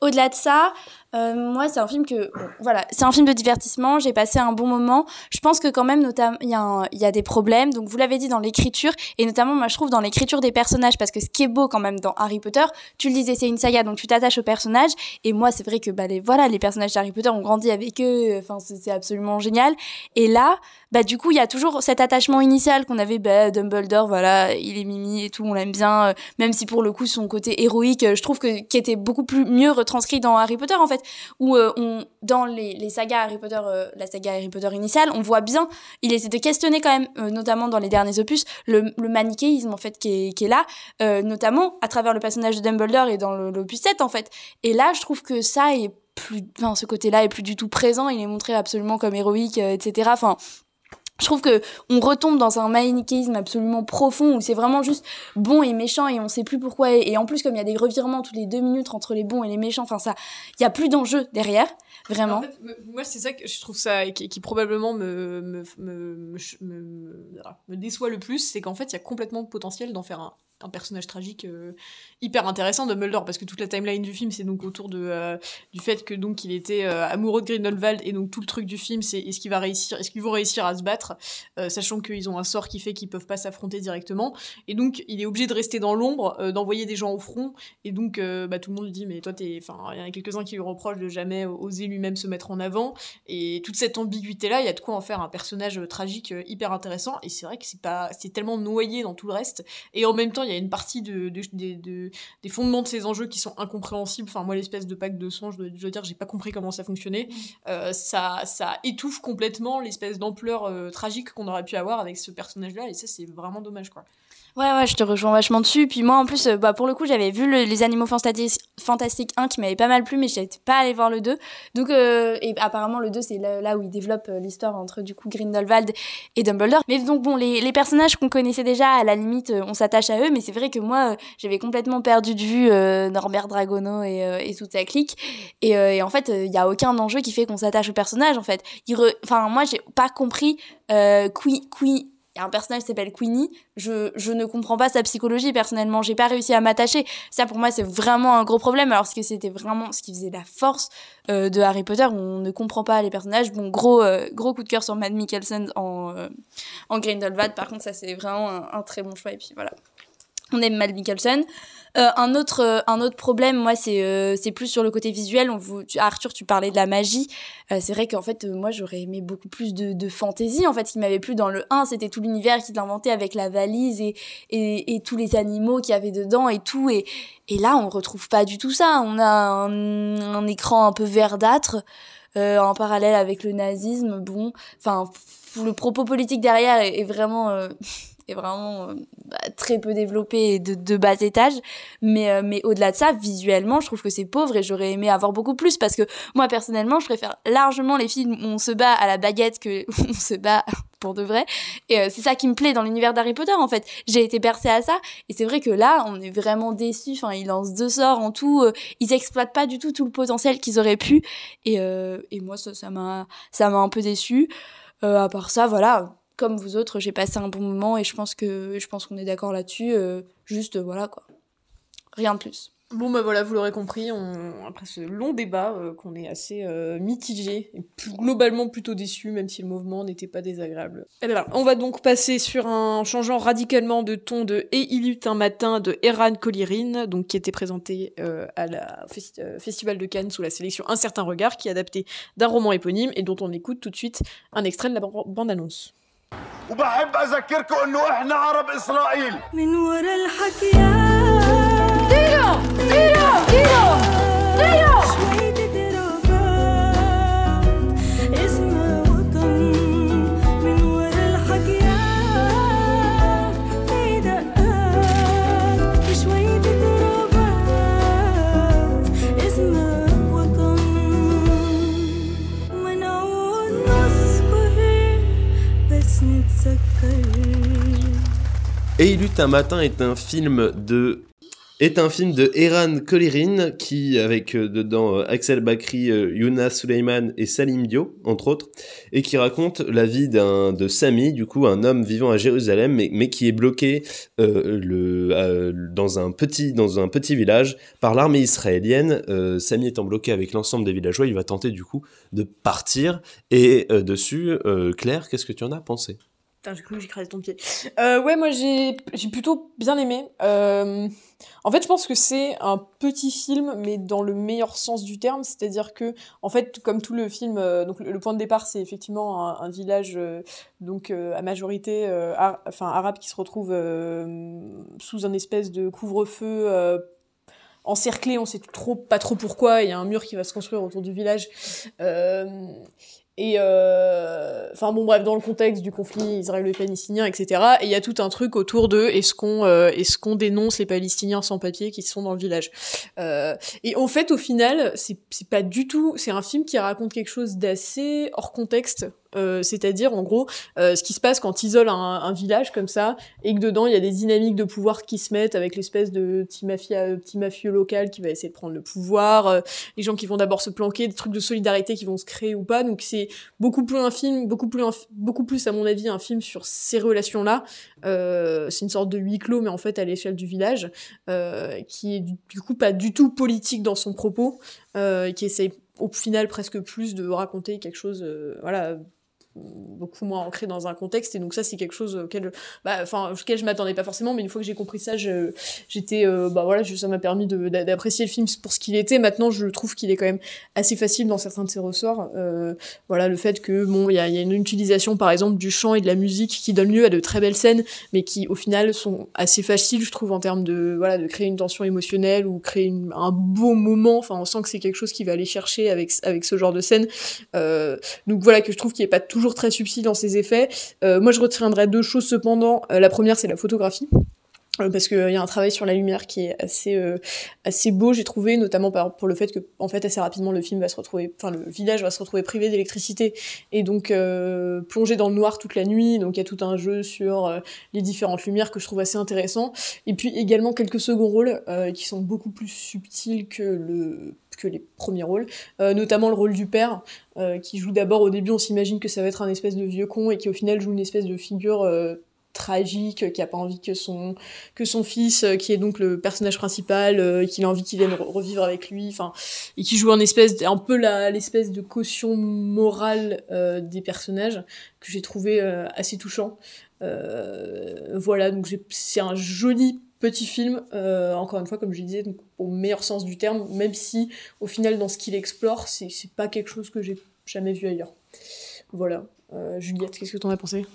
au-delà de ça, euh, moi, c'est un film que, voilà, c'est un film de divertissement. J'ai passé un bon moment. Je pense que quand même, notamment, il y, a des problèmes. Donc, vous l'avez dit dans l'écriture, et notamment, moi, je trouve dans l'écriture des personnages, parce que ce qui est beau quand même dans Harry Potter, tu le disais, c'est une saga, donc tu t'attaches aux personnages. Et moi, c'est vrai que, bah, les, voilà, les personnages d'Harry Potter ont grandi avec eux. Enfin, c'est c'est absolument génial. Et là, bah, du coup, il y a toujours cet attachement initial qu'on avait, bah, Dumbledore, voilà, il est mimi et tout, on l'aime bien. euh, même si pour le coup, son côté héroïque, euh, je trouve que qui était beaucoup plus mieux retranscrit dans Harry Potter, en fait où euh, on dans les, sagas Harry Potter euh, la saga Harry Potter initiale on voit bien il essaie de questionner quand même euh, notamment dans les derniers opus le, manichéisme en fait qui est, là notamment à travers le personnage de Dumbledore et dans l'opus 7 en fait. Et là je trouve que ça est plus enfin ce côté là est plus du tout présent il est montré absolument comme héroïque etc enfin je trouve que on retombe dans un manichéisme absolument profond où c'est vraiment juste bon et méchant et on sait plus pourquoi et, en plus comme il y a des revirements tous les deux minutes entre les bons et les méchants enfin ça il y a plus d'enjeu derrière vraiment. Moi, c'est ça que je trouve ça qui, qui probablement me, me, me, déçoit le plus, c'est qu'en fait, il y a complètement le potentiel d'en faire un, un personnage tragique euh, hyper intéressant de Mulder, parce que toute la timeline du film, c'est donc autour de, euh, du fait que donc il était euh, amoureux de Grindelwald, et donc tout le truc du film, c'est est-ce qu'il va réussir, est-ce qu'ils vont réussir à se battre, sachant qu'ils ont un sort qui fait qu'ils peuvent pas s'affronter directement, et donc il est obligé de rester dans l'ombre, d'envoyer des gens au front, et donc bah, tout le monde lui dit mais toi t'es, enfin il y en a quelques-uns qui lui reprochent de jamais oser lui-même se mettre en avant, et toute cette ambiguïté là, il y a de quoi en faire un personnage tragique hyper intéressant, et c'est vrai que c'est pas, c'est tellement noyé dans tout le reste, et en même temps y a une partie de, de- de- de- des fondements de ces enjeux qui sont incompréhensibles. Enfin moi l'espèce de pack de sang, je dois, je dois dire j'ai pas compris comment ça fonctionnait. Euh, ça, ça étouffe complètement l'espèce d'ampleur euh, tragique qu'on aurait pu avoir avec ce personnage là, et ça c'est vraiment dommage quoi. Ouais, ouais, je te rejoins vachement dessus. Puis moi, en plus, euh, bah, pour le coup, j'avais vu le- les Animaux Fantastiques 1 qui m'avait pas mal plu, mais j'étais pas allée voir le 2. Donc, euh, et apparemment, le 2, c'est là, là où il développe euh, l'histoire entre, du coup, Grindelwald et Dumbledore. Mais donc, bon, les, les personnages qu'on connaissait déjà, à la limite, euh, on s'attache à eux, mais c'est vrai que moi, j'avais complètement perdu de vue Norbert Dragono et, et toute sa clique. Et, en fait, il y a aucun enjeu qui fait qu'on s'attache au personnage, en fait. Enfin, moi, j'ai pas compris euh, qui, qui, il y a un personnage qui s'appelle Queenie. Je, je ne comprends pas sa psychologie personnellement. J'ai pas réussi à m'attacher. Ça, pour moi, c'est vraiment un gros problème. Alors que c'était vraiment ce qui faisait la force euh, de Harry Potter. On ne comprend pas les personnages. Bon, gros, euh, gros coup de cœur sur Matt Mikkelsen en, euh, en Grindelwald. Par contre, ça, c'est vraiment un, un très bon choix. Et puis voilà. On aime Matt Mikkelsen. Euh, un autre euh, un autre problème moi c'est euh, c'est plus sur le côté visuel. On vous tu- Arthur tu parlais de la magie. Euh, c'est vrai qu'en fait euh, moi j'aurais aimé beaucoup plus de de fantaisie en fait. Ce qui m'avait plu dans le 1 c'était tout l'univers qu'il inventait avec la valise et, et et tous les animaux qu'il y avait dedans et tout. Et et là on retrouve pas du tout ça. On a un, un écran un peu verdâtre euh, en parallèle avec le nazisme. Bon enfin le propos politique derrière est, est vraiment est vraiment euh, bah, très peu développé et de, bas étage. Mais euh, mais au-delà de ça visuellement je trouve que c'est pauvre et j'aurais aimé avoir beaucoup plus parce que moi personnellement je préfère largement les films où on se bat à la baguette que on se bat pour de vrai. Et euh, c'est ça qui me plaît dans l'univers d'Harry Potter en fait. J'ai été bercée à ça et c'est vrai que là on est vraiment déçus. Enfin ils lancent deux sorts en tout ils exploitent pas du tout tout le potentiel qu'ils auraient pu. Et et moi ça m'a ça m'a un peu déçu à part ça voilà comme vous autres, j'ai passé un bon moment et je pense que je pense qu'on est d'accord là-dessus. euh, juste euh, voilà quoi, rien de plus. Bon bah voilà, vous l'aurez compris, après ce long débat euh, qu'on est assez mitigé, et globalement plutôt déçu, même si le mouvement n'était pas désagréable. Et voilà, on va donc passer sur un changeant radicalement de ton de Et il eut un matin de Eran Collirin, donc qui était présenté euh, à la Festival de Cannes sous la sélection Un certain regard, qui est adapté d'un roman éponyme et dont on écoute tout de suite un extrait de la ban- bande-annonce. وبحب أذكركم إنه إحنا عرب إسرائيل. من ورا الحكيات ديو ديو ديو ديو Un matin est un film de est un film de Eran Collirin qui avec euh, dedans euh, Axel Bakri, euh, Yuna Suleiman et Salim Dio entre autres et qui raconte la vie d'un de Sami du coup un homme vivant à Jérusalem mais, mais qui est bloqué le dans un petit dans un petit village par l'armée israélienne. Sami étant bloqué avec l'ensemble des villageois il va tenter du coup de partir. Et dessus Claire qu'est-ce que tu en as pensé? Putain, j'ai cru que j'écrasais ton pied. Euh, ouais, moi j'ai j'ai plutôt bien aimé. Euh, en fait, je pense que c'est un petit film, mais dans le meilleur sens du terme. C'est-à-dire que, en fait, comme tout le film, euh, donc le, point de départ, c'est effectivement un, village euh, donc à majorité enfin arabe qui se retrouve sous un espèce de couvre-feu. encerclé, on sait trop pas trop pourquoi, il y a un mur qui va se construire autour du village. Euh, Et euh, enfin bon bref, dans le contexte du conflit israélo-palestinien, etc. Et il y a tout un truc autour de est-ce qu'on euh, est-ce qu'on dénonce les Palestiniens sans papier qui sont dans le village. Euh, et en fait, au final, c'est c'est pas du tout. C'est un film qui raconte quelque chose d'assez hors contexte. Euh, c'est-à-dire en gros euh, ce qui se passe quand ils isolent un, un village comme ça et que dedans il y a des dynamiques de pouvoir qui se mettent avec l'espèce de petit mafia petit mafieux local qui va essayer de prendre le pouvoir euh, les gens qui vont d'abord se planquer des trucs de solidarité qui vont se créer ou pas. Donc c'est beaucoup plus un film beaucoup plus beaucoup plus à mon avis un film sur ces relations là c'est une sorte de huis clos mais en fait à l'échelle du village euh, qui est du, coup pas du tout politique dans son propos euh, qui essaye au final presque plus de raconter quelque chose euh, voilà beaucoup moins ancré dans un contexte. Et donc ça c'est quelque chose auquel bah enfin auquel je m'attendais pas forcément mais une fois que j'ai compris ça j'étais euh, bah voilà ça m'a permis d'apprécier le film pour ce qu'il était. Maintenant je trouve qu'il est quand même assez facile dans certains de ses ressorts. Euh, voilà le fait que bon il y a, une utilisation par exemple du chant et de la musique qui donne lieu à de très belles scènes mais qui au final sont assez faciles je trouve en termes de voilà de créer une tension émotionnelle ou créer un beau moment. Enfin on sent que c'est quelque chose qui va aller chercher avec avec ce genre de scène. Euh, donc voilà que je trouve qu'il est pas toujours très subtil dans ses effets. Euh, moi je retiendrai deux choses. Cependant Euh, la première c'est la photographie. Euh, parce qu'il y a un travail sur la lumière qui est assez assez beau j'ai trouvé notamment pour le fait que en fait assez rapidement le film va se retrouver enfin le village va se retrouver privé d'électricité. Et donc plongé dans le noir toute la nuit donc il y a tout un jeu sur les différentes lumières que je trouve assez intéressant. Et puis également quelques seconds rôles qui sont beaucoup plus subtils que le que les premiers rôles euh, notamment le rôle du père euh, qui joue d'abord au début on s'imagine que ça va être un espèce de vieux con et qui au final joue une espèce de figure euh, tragique qui a pas envie que son que son fils qui est donc le personnage principal qu'il a envie qu'il vienne re- revivre avec lui et qui joue un espèce un peu l'espèce de caution morale des personnages que j'ai trouvé assez touchant. Voilà donc c'est un joli petit film euh, encore une fois comme je disais au meilleur sens du terme même si au final dans ce qu'il explore c'est c'est pas quelque chose que j'ai jamais vu ailleurs. Voilà. Euh, Juliette qu'est-ce que t'en as pensé?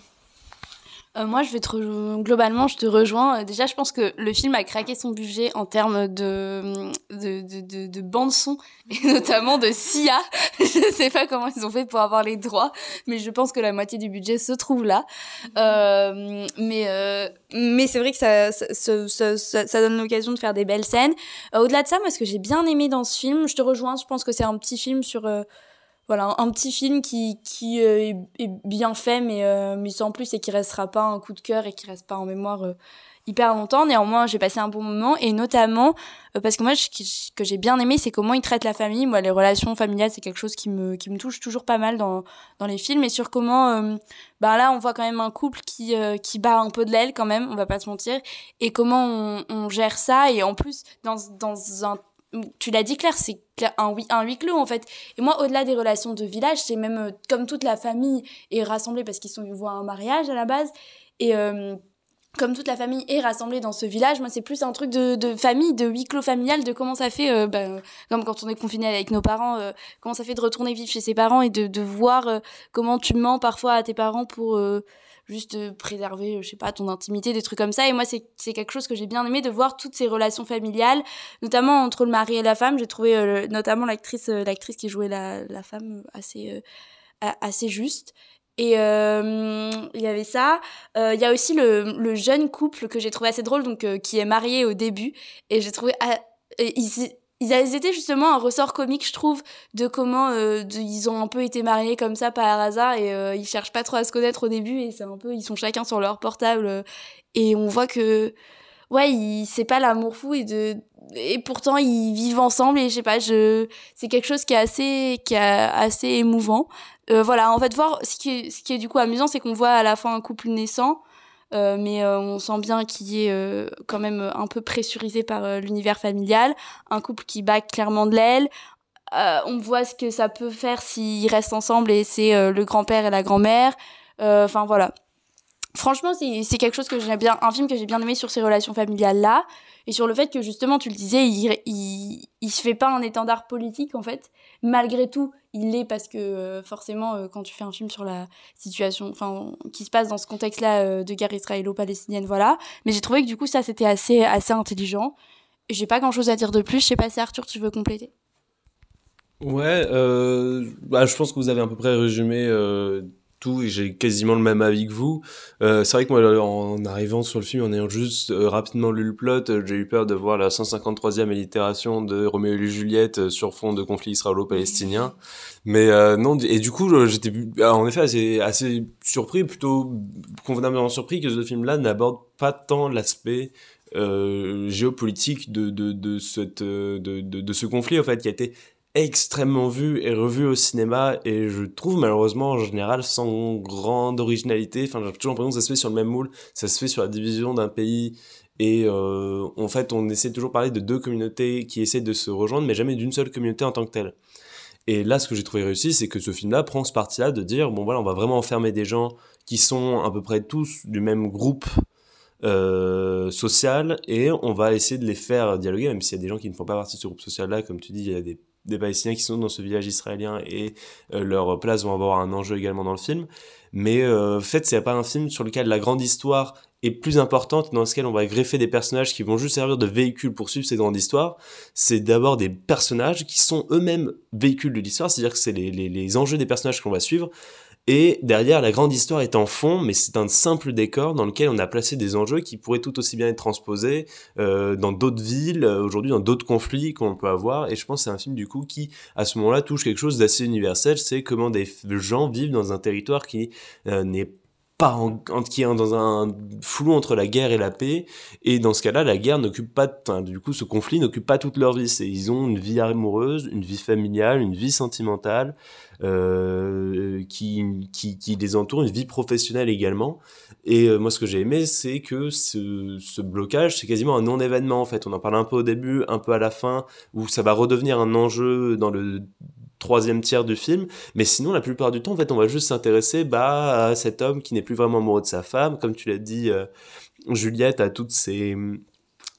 Euh, moi, je vais te globalement, je te rejoins. Euh, Déjà, je pense que le film a craqué son budget en termes de de, de, de, de bande son et notamment de Sia. je sais pas comment ils ont fait pour avoir les droits, mais je pense que la moitié du budget se trouve là. Euh, mais euh, mais c'est vrai que ça ça, ça, ça, ça- ça donne l'occasion de faire des belles scènes. Euh, Au-delà de ça, moi, ce que j'ai bien aimé dans ce film, je te rejoins. Je pense que c'est un petit film sur euh, voilà, un petit film qui, qui euh, est, bien fait, mais, euh, mais sans plus, et qui restera pas un coup de cœur et qui reste pas en mémoire euh, hyper longtemps. Néanmoins, j'ai passé un bon moment, et notamment, euh, parce que moi, ce que j'ai bien aimé, c'est comment il traite la famille. Moi, les relations familiales, c'est quelque chose qui me, qui me touche toujours pas mal dans, dans les films, et sur comment, bah là, on voit quand même un couple qui, euh, qui bat un peu de l'aile quand même, on va pas se mentir, et comment on, on gère ça, et en plus, dans, dans un tu l'as dit Claire, c'est un, un huis clos en fait. Et moi, au-delà des relations de village, c'est même euh, comme toute la famille est rassemblée parce qu'ils sont ils voient un mariage à la base. Et euh, comme toute la famille est rassemblée dans ce village, moi, c'est plus un truc de, de famille, de huis clos familial, de comment ça fait, euh, ben, comme quand on est confiné avec nos parents, comment ça fait de retourner vivre chez ses parents et de, de voir comment tu mens parfois à tes parents pour juste euh, préserver, euh, je sais pas, ton intimité, des trucs comme ça. Et moi, c'est quelque chose que j'ai bien aimé de voir toutes ces relations familiales, notamment entre le mari et la femme. J'ai trouvé euh, notamment l'actrice qui jouait la, la femme assez, assez juste. Et il y avait ça. Il y a aussi le, le jeune couple que j'ai trouvé assez drôle, donc qui est marié au début. Et j'ai trouvé. ah, et ils étaient justement un ressort comique, je trouve, de comment euh, ils ont un peu été mariés comme ça par hasard et euh, ils cherchent pas trop à se connaître au début et c'est un peu ils sont chacun sur leur portable euh, et on voit que ouais c'est pas l'amour fou et de et pourtant ils vivent ensemble et je sais pas je c'est quelque chose qui est assez qui est assez émouvant. Voilà en fait voir ce qui ce qui est du coup amusant c'est qu'on voit à la fin un couple naissant euh, mais euh, on sent bien qu'il est euh, quand même un peu pressurisé par l'univers familial un couple qui bat clairement de l'aile. On voit ce que ça peut faire s'ils restent ensemble et c'est le grand-père et la grand-mère. Enfin voilà. Franchement c'est quelque chose que j'ai bien un film que j'ai bien aimé sur ces relations familiales là et sur le fait que justement tu le disais il il, il se fait pas un étendard politique en fait. Malgré tout il l'est parce que euh, forcément euh, quand tu fais un film sur la situation enfin qui se passe dans ce contexte là de guerre israélo-palestinienne voilà. Mais j'ai trouvé que du coup ça c'était assez assez intelligent. J'ai pas grand chose à dire de plus. Je sais pas si Arthur tu veux compléter? Ouais, euh, bah, je pense que vous avez à peu près résumé euh, et j'ai quasiment le même avis que vous. Euh, c'est vrai que moi, en arrivant sur le film, en ayant juste euh, rapidement lu le plot, euh, j'ai eu peur de voir la 153e allitération de Roméo et Juliette sur fond de conflit israélo-palestinien. Mais non, et du coup, j'étais ah, en effet assez, surpris, plutôt convenablement surpris que ce film-là n'aborde pas tant l'aspect géopolitique de, de, de, de ce conflit, en fait, qui a été extrêmement vu et revu au cinéma et je trouve malheureusement en général sans grande originalité. Enfin j'ai toujours l'impression que ça se fait sur le même moule ça se fait sur la division d'un pays et euh, en fait on essaie toujours de parler de deux communautés qui essaient de se rejoindre mais jamais d'une seule communauté en tant que telle. Et là ce que j'ai trouvé réussi c'est que ce film là prend ce parti là de dire bon voilà on va vraiment enfermer des gens qui sont à peu près tous du même groupe euh, social et on va essayer de les faire dialoguer même s'il y a des gens qui ne font pas partie de ce groupe social là comme tu dis il y a des des Palestiniens qui sont dans ce village israélien et euh, leur place vont avoir un enjeu également dans le film. Mais euh, en fait, c'est pas un film sur lequel la grande histoire est plus importante, dans lequel on va greffer des personnages qui vont juste servir de véhicule pour suivre ces grandes histoires. C'est d'abord des personnages qui sont eux-mêmes véhicules de l'histoire, c'est-à-dire que c'est les, les, les enjeux des personnages qu'on va suivre. Et derrière, la grande histoire est en fond, mais c'est un simple décor dans lequel on a placé des enjeux qui pourraient tout aussi bien être transposés euh, dans d'autres villes, euh, aujourd'hui dans d'autres conflits qu'on peut avoir. Et je pense que c'est un film du coup qui, à ce moment-là, touche quelque chose d'assez universel. C'est comment des gens vivent dans un territoire qui euh, n'est pas en, en, qui est dans un flou entre la guerre et la paix. Et dans ce cas-là la guerre n'occupe pas du coup ce conflit n'occupe pas toute leur vie. C'est ils ont une vie amoureuse une vie familiale une vie sentimentale euh, qui, qui, qui les entoure une vie professionnelle également. Et euh, moi ce que j'ai aimé c'est que ce, ce blocage c'est quasiment un non événement en fait. On en parle un peu au début un peu à la fin où ça va redevenir un enjeu dans le troisième tiers du film, mais sinon la plupart du temps en fait on va juste s'intéresser bah à cet homme qui n'est plus vraiment amoureux de sa femme, comme tu l'as dit euh, Juliette toutes ces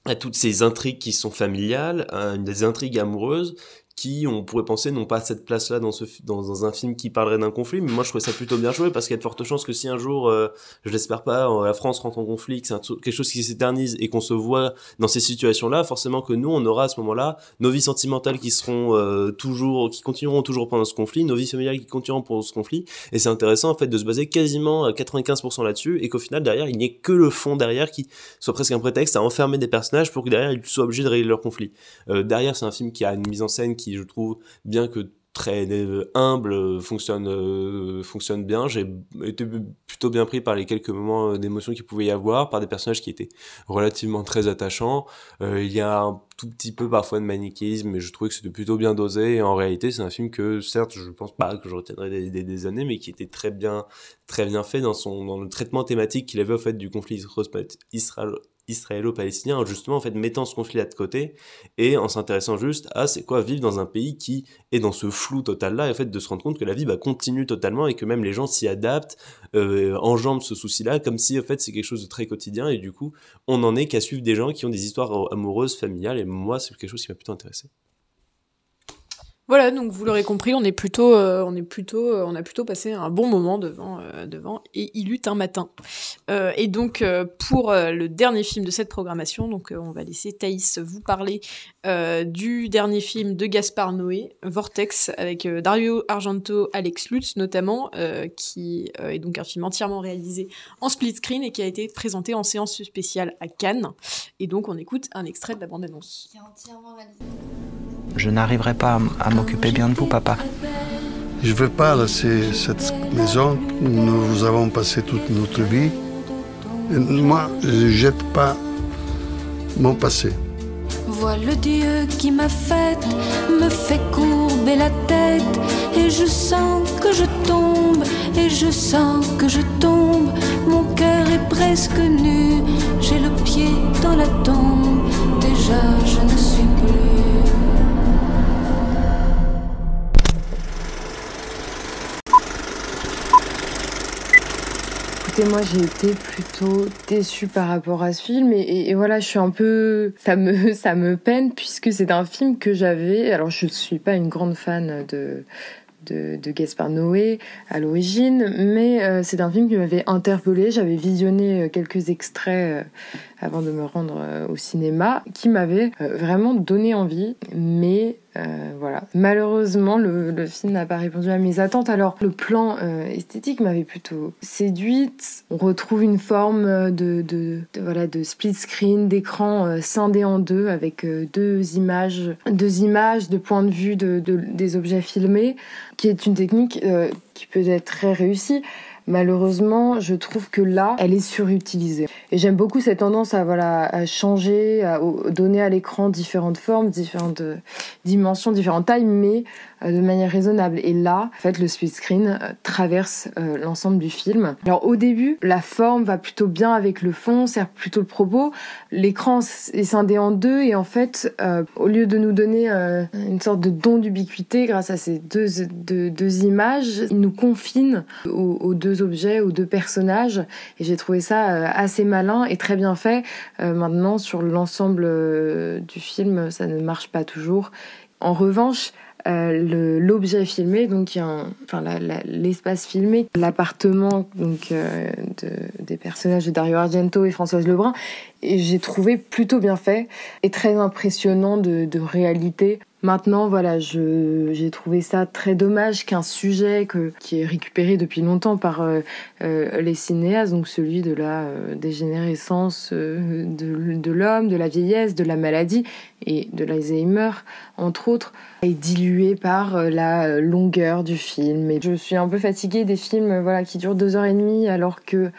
à toutes ces intrigues qui sont familiales, à des intrigues amoureuses qui, on pourrait penser, n'ont pas cette place-là dans, ce, dans, un film qui parlerait d'un conflit. Mais moi, je trouvais ça plutôt bien joué parce qu'il y a de fortes chances que si un jour, euh, je l'espère pas, euh, la France rentre en conflit, que c'est quelque chose qui s'éternise et qu'on se voit dans ces situations-là, forcément que nous, on aura à ce moment-là nos vies sentimentales qui seront euh, toujours, qui continueront toujours pendant ce conflit, nos vies familiales qui continueront pendant ce conflit. Et c'est intéressant, en fait, de se baser quasiment à 95% là-dessus et qu'au final, derrière, il n'y ait que le fond derrière qui soit presque un prétexte à enfermer des personnages pour que derrière, ils soient obligés de régler leur conflit. Euh, derrière, c'est un film qui a une mise en scène qui qui je trouve bien que très humble fonctionne euh, fonctionne bien. J'ai été plutôt bien pris par les quelques moments d'émotion qu'il pouvait y avoir par des personnages qui étaient relativement très attachants. Euh, il y a un tout petit peu parfois de manichéisme mais je trouvais que c'était plutôt bien dosé. Et en réalité c'est un film que certes je pense pas que je retiendrai des, des, des, années mais qui était très bien très bien fait dans son dans le traitement thématique qu'il avait au fait du conflit israélo israélo-palestinien, justement en fait mettant ce conflit là de côté et en s'intéressant juste à c'est quoi vivre dans un pays qui est dans ce flou total là et en fait de se rendre compte que la vie bah, continue totalement et que même les gens s'y adaptent, euh, enjambent ce souci là comme si en fait c'est quelque chose de très quotidien et du coup on en est qu'à suivre des gens qui ont des histoires amoureuses, familiales et moi c'est quelque chose qui m'a plutôt intéressé. Voilà, donc vous l'aurez compris, on est plutôt, euh, on est plutôt, euh, on a plutôt passé un bon moment devant, euh, devant, et il eut un matin. Et donc pour le dernier film de cette programmation, donc on va laisser Thaïs vous parler du dernier film de Gaspard Noé, Vortex, avec Dario Argento, Alex Lutz notamment, qui est donc un film entièrement réalisé en split screen et qui a été présenté en séance spéciale à Cannes. Et donc on écoute un extrait de la bande-annonce. Je n'arriverai pas à, à m'occuper bien de vous, papa. Je ne veux pas laisser cette maison. Nous avons passé toute notre vie. Et moi, je ne jette pas mon passé. Vois le Dieu qui m'a faite, me fait courber la tête, et je sens que je tombe, et je sens que je tombe. Mon cœur est presque nu, j'ai le pied dans la tombe, déjà je ne suis plus. Moi j'ai été plutôt déçue par rapport à ce film et, voilà je suis un peu ça me ça me peine puisque c'est un film que j'avais alors je suis pas une grande fan de de, de Gaspard Noé à l'origine mais euh, c'est un film qui m'avait interpellée. J'avais visionné euh, quelques extraits euh, avant de me rendre euh, au cinéma qui m'avait euh, vraiment donné envie mais Euh, voilà. Malheureusement, le, film n'a pas répondu à mes attentes. Alors, le plan esthétique m'avait plutôt séduite. On retrouve une forme de, voilà de split screen, d'écran euh, scindé en deux avec deux images, deux images de point de vue de, de- des objets filmés, qui est une technique qui peut être très réussie. Malheureusement, je trouve que là, elle est surutilisée. Et j'aime beaucoup cette tendance à voilà à changer, à donner à l'écran différentes formes, différentes euh, dimensions, différentes tailles, mais euh, de manière raisonnable. Et là, en fait, le split screen euh, traverse l'ensemble du film. Alors au début, la forme va plutôt bien avec le fond, sert plutôt le propos. L'écran est scindé en deux et en fait, au lieu de nous donner une sorte de don d'ubiquité grâce à ces deux, deux, images, il nous confine aux deux objets, aux deux personnages. Et j'ai trouvé ça euh, assez malin et très bien fait. Euh, maintenant, sur l'ensemble euh, du film, ça ne marche pas toujours. En revanche, l'objet filmé, donc enfin l'espace filmé, l'appartement donc de- des personnages de Dario Argento et Françoise Lebrun, j'ai trouvé plutôt bien fait et très impressionnant de réalité. Maintenant, voilà, j'ai trouvé ça très dommage qu'un sujet qui est récupéré depuis longtemps par euh, euh, les cinéastes, donc celui de la euh, dégénérescence de, l'homme, de la vieillesse, de la maladie et de l'Alzheimer, entre autres, est dilué par la longueur du film. Et je suis un peu fatiguée des films voilà, qui durent deux heures et demie alors que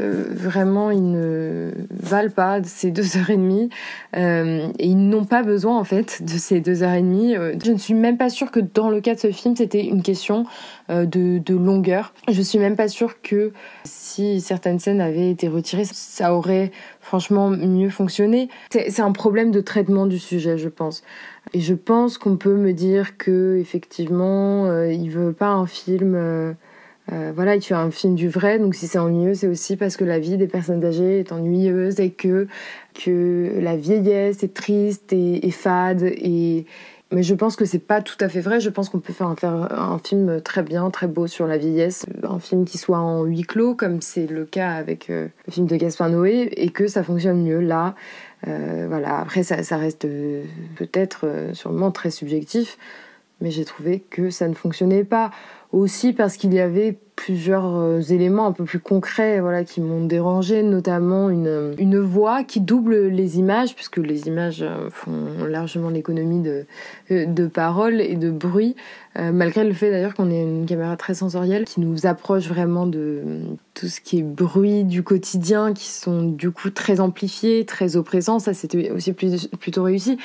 euh, vraiment ils ne valent pas ces deux heures et demie euh, et ils n'ont pas besoin en fait de ces deux heures et demie. Euh, Je ne suis même pas sûre que dans le cas de ce film c'était une question euh, de, de longueur. Je suis même pas sûre que si certaines scènes avaient été retirées, ça aurait franchement mieux fonctionné. C'est un problème de traitement du sujet, je pense. Et je pense qu'on peut me dire que effectivement, euh, il veut pas un film. Euh, voilà, il fait un film du vrai, donc si c'est ennuyeux, c'est aussi parce que la vie des personnes âgées est ennuyeuse et que, que la vieillesse est triste et, fade. Et... Mais je pense que c'est pas tout à fait vrai. Je pense qu'on peut faire un, faire un film très bien, très beau sur la vieillesse. Un film qui soit en huis clos, comme c'est le cas avec euh, le film de Gaspard Noé, et que ça fonctionne mieux là. Euh, voilà, après, ça, reste peut-être sûrement très subjectif, mais j'ai trouvé que ça ne fonctionnait pas. Aussi parce qu'il y avait plusieurs euh, éléments un peu plus concrets voilà, qui m'ont dérangé, notamment une, une voix qui double les images, puisque les images euh, font largement l'économie de, euh, de paroles et de bruit, malgré le fait d'ailleurs qu'on ait une caméra très sensorielle qui nous approche vraiment de tout ce qui est bruit du quotidien, qui sont du coup très amplifiés, très oppressants, ça c'était aussi plutôt réussi.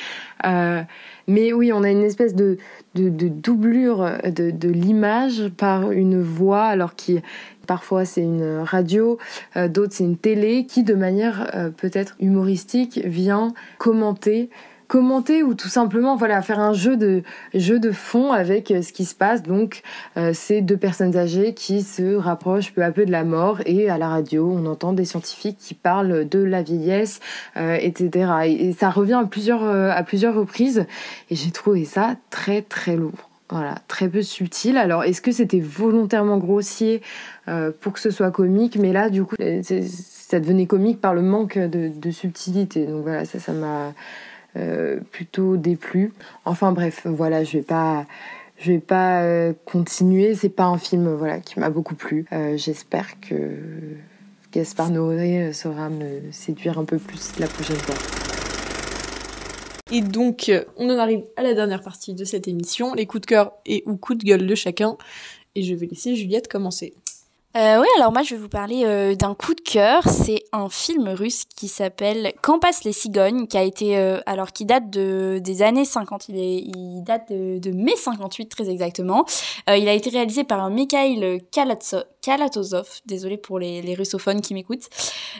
Mais oui, on a une espèce de, de, doublure de l'image par une voix, alors qui parfois c'est une radio, euh, d'autres c'est une télé, qui de manière euh, peut-être humoristique vient commenter. Commenter ou tout simplement voilà faire un jeu de jeu de fond avec euh, ce qui se passe. Donc euh, ces deux personnes âgées qui se rapprochent peu à peu de la mort et à la radio on entend des scientifiques qui parlent de la vieillesse etc et, ça revient à plusieurs à plusieurs reprises. Et j'ai trouvé ça très très lourd voilà, très peu subtil. Alors, est-ce que c'était volontairement grossier euh, pour que ce soit comique? Mais là, du coup, c'est- ça devenait comique par le manque de, subtilité. Donc voilà, ça, ça m'a euh, plutôt déplu. Enfin bref, voilà, je vais pas, je vais pas euh, continuer. C'est pas un film, voilà, qui m'a beaucoup plu. Euh, J'espère que Gaspard Noé saura me séduire un peu plus la prochaine fois. Et donc, euh, on en arrive à la dernière partie de cette émission, les coups de cœur et ou coups de gueule de chacun. Et je vais laisser Juliette commencer. Euh, oui, alors moi je vais vous parler euh, d'un coup de cœur. C'est un film russe qui s'appelle Quand passent les cigognes, qui a été euh, alors qui date de des années 50. Il, est, il date de, mai 58 très exactement. Euh, il a été réalisé par Mikhail Kalatozov. Désolé pour les, les russophones qui m'écoutent.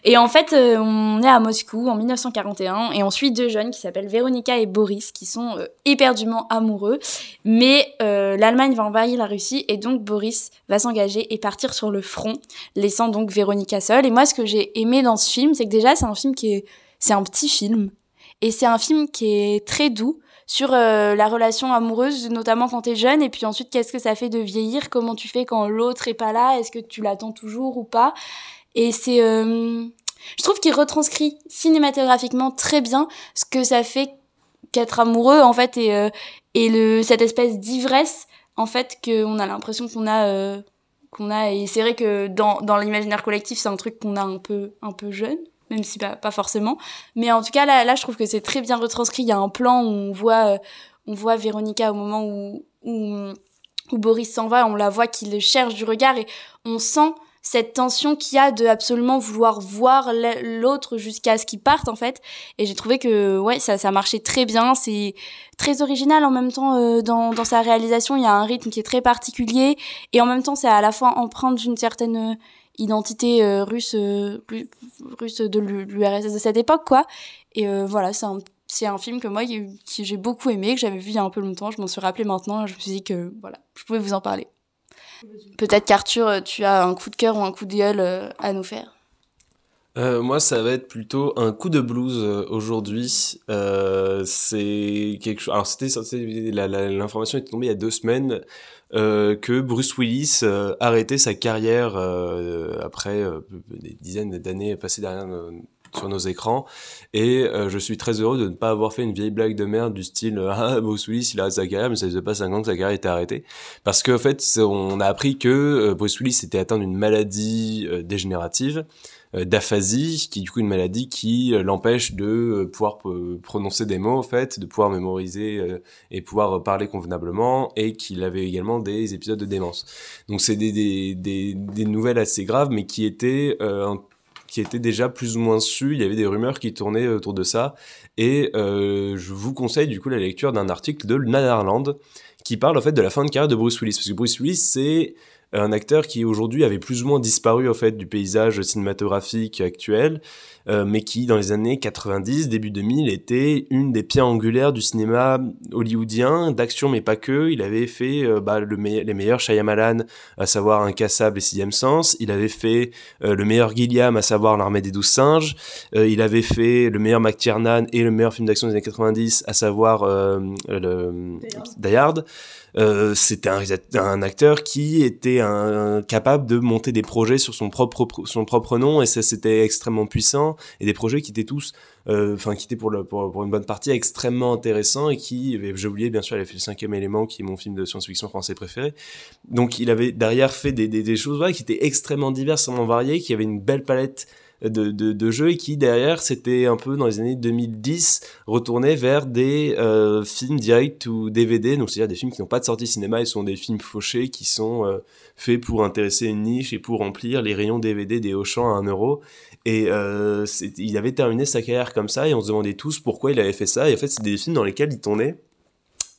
Et en fait, euh, on est à Moscou en 1941 et on suit deux jeunes qui s'appellent Véronica et Boris, qui sont euh, éperdument amoureux. Mais l'Allemagne va envahir la Russie et donc Boris va s'engager et partir sur le front, laissant donc Véronica seule. Et moi, ce que j'ai aimé dans ce film, c'est que déjà, c'est un film qui est, c'est un petit film et c'est un film qui est très doux sur euh, la relation amoureuse, notamment quand t'es jeune, et puis ensuite qu'est-ce que ça fait de vieillir, comment tu fais quand l'autre est pas là, est-ce que tu l'attends toujours ou pas? Et c'est, euh, je trouve qu'il retranscrit cinématographiquement très bien ce que ça fait qu'être amoureux en fait et euh, et le cette espèce d'ivresse en fait qu'on a l'impression qu'on a qu'on a. Et c'est vrai que dans dans l'imaginaire collectif c'est un truc qu'on a un peu un peu jeune même si pas, pas forcément. Mais en tout cas là là je trouve que c'est très bien retranscrit. Il y a un plan où on voit euh, on voit Véronica au moment où où, où Boris s'en va on la voit qu'il cherche du regard et on sent cette tension qu'il y a de absolument vouloir voir l'autre jusqu'à ce qu'il parte en fait. Et j'ai trouvé que ouais ça ça marchait très bien. C'est très original. En même temps euh, dans dans sa réalisation il y a un rythme qui est très particulier. Et en même temps c'est à la fois empreinte d'une certaine euh, identité euh, russe euh, russe de l'URSS de cette époque quoi. Et voilà c'est un c'est un film que moi qui j'ai beaucoup aimé que j'avais vu il y a un peu longtemps. Je m'en suis rappelé maintenant. Je me suis dit que voilà je pouvais vous en parler Peut-être qu'Arthur, tu as un coup de cœur ou un coup de gueule euh, à nous faire. Euh, moi, ça va être plutôt un coup de blues euh, aujourd'hui. Euh, c'est quelque chose. Alors, c'était l'information était tombée il y a deux semaines euh, que Bruce Willis arrêtait sa carrière après des dizaines d'années passées derrière sur nos écrans. Et euh, je suis très heureux de ne pas avoir fait une vieille blague de merde du style euh, Ah, Bruce Willis, il a sa carrière, mais ça faisait pas 5 ans que sa carrière était arrêtée. Parce qu'en fait, on a appris que euh, Willis était atteint d'une maladie dégénérative d'aphasie, qui est du coup une maladie qui l'empêche de pouvoir prononcer des mots, en fait, de pouvoir mémoriser et pouvoir parler convenablement, et qu'il avait également des épisodes de démence. Donc c'est des, des, des, des, nouvelles assez graves, mais qui étaient un qui était déjà plus ou moins su. Il y avait des rumeurs qui tournaient autour de ça. Et euh, je vous conseille du coup la lecture d'un article de Nanarland qui parle en fait de la fin de carrière de Bruce Willis. Parce que Bruce Willis, c'est un acteur qui aujourd'hui avait plus ou moins disparu en fait du paysage cinématographique actuel. Euh, mais qui dans les années 90, début 2000, était une des pierres angulaires du cinéma hollywoodien, d'action mais pas que. Il avait fait euh, bah, le les meilleurs Shyamalan, à savoir Incassable et Sixième Sens. Il avait fait euh, le meilleur Gilliam, à savoir L'Armée des Douze Singes. il avait fait le meilleur McTiernan et le meilleur film d'action des années 90, à savoir le Die Hard. Euh, c'était un, un, acteur qui était un, capable de monter des projets sur son propre son propre nom et ça c'était extrêmement puissant et des projets qui étaient tous euh, enfin qui étaient pour, une bonne partie extrêmement intéressants et qui j'ai oublié bien sûr il a fait le cinquième élément qui est mon film de science-fiction français préféré. Donc il avait derrière fait des choses voilà, qui étaient extrêmement diverses extrêmement variées qui avaient une belle palette de, de, jeux et qui derrière c'était un peu dans les années 2010 retourné vers des euh, films direct ou DVD donc c'est-à-dire des films qui n'ont pas de sortie cinéma ils sont des films fauchés qui sont euh, faits pour intéresser une niche et pour remplir les rayons DVD des Auchan à 1 euro. Et euh, il avait terminé sa carrière comme ça et on se demandait tous pourquoi il avait fait ça. Et en fait c'est des films dans lesquels il tournait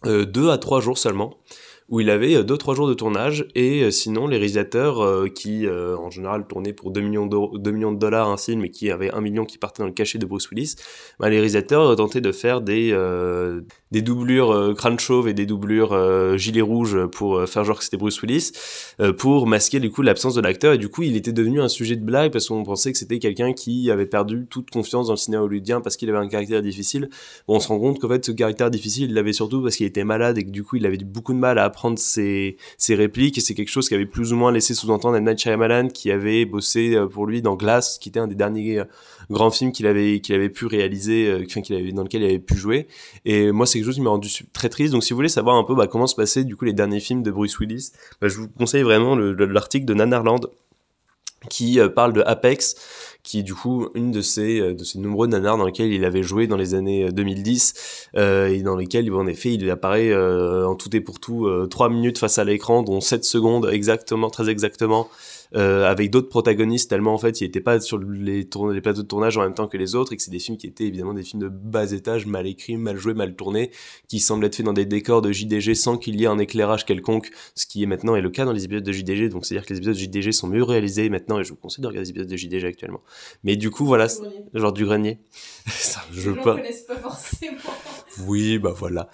euh, deux à trois jours seulement où il avait 2-3 euh, jours de tournage et euh, sinon les réalisateurs euh, qui en général tournaient pour 2 millions, 2 millions de dollars un film et qui avaient 1 million qui partait dans le cachet de Bruce Willis, bah, les réalisateurs tentaient de faire des, des doublures crâne chauve et des doublures gilet rouge pour faire genre que c'était Bruce Willis pour masquer du coup l'absence de l'acteur et du coup il était devenu un sujet de blague parce qu'on pensait que c'était quelqu'un qui avait perdu toute confiance dans le cinéma hollywoodien parce qu'il avait un caractère difficile. Bon, on se rend compte qu'en fait ce caractère difficile il l'avait surtout parce qu'il était malade et que du coup il avait beaucoup de mal à prendre ses, ses répliques et c'est quelque chose qui avait plus ou moins laissé sous-entendre M. Night Shyamalan qui avait bossé euh, pour lui dans Glass qui était un des derniers euh, grands films qu'il avait qu'il avait pu réaliser euh, qu'il avait dans lequel il avait pu jouer. Et moi c'est quelque chose qui m'a rendu très triste. Donc si vous voulez savoir un peu bah, comment se passaient du coup les derniers films de Bruce Willis bah, je vous conseille vraiment l'article de Nanarland qui parle de Apex qui est du coup une de ces, euh, de ces nombreux nanars dans lesquels il avait joué dans les années 2010 euh, euh, et dans lesquels en effet il apparaît euh, en tout et pour tout euh, 3 minutes face à l'écran dont 7 secondes exactement très exactement euh, avec d'autres protagonistes tellement en fait il était pas sur les, les plateaux de tournage en même temps que les autres et que c'est des films qui étaient évidemment des films de bas étage, mal écrits, mal joués, mal tournés, qui semblent être faits dans des décors de JDG sans qu'il y ait un éclairage quelconque, ce qui est maintenant est le cas dans les épisodes de JDG, donc c'est-à-dire que les épisodes de JDG sont mieux réalisés maintenant et je vous conseille de regarder les épisodes de JDG actuellement. Mais du coup voilà, genre du grenier. Ça, je pas. pas forcément. Oui, bah voilà.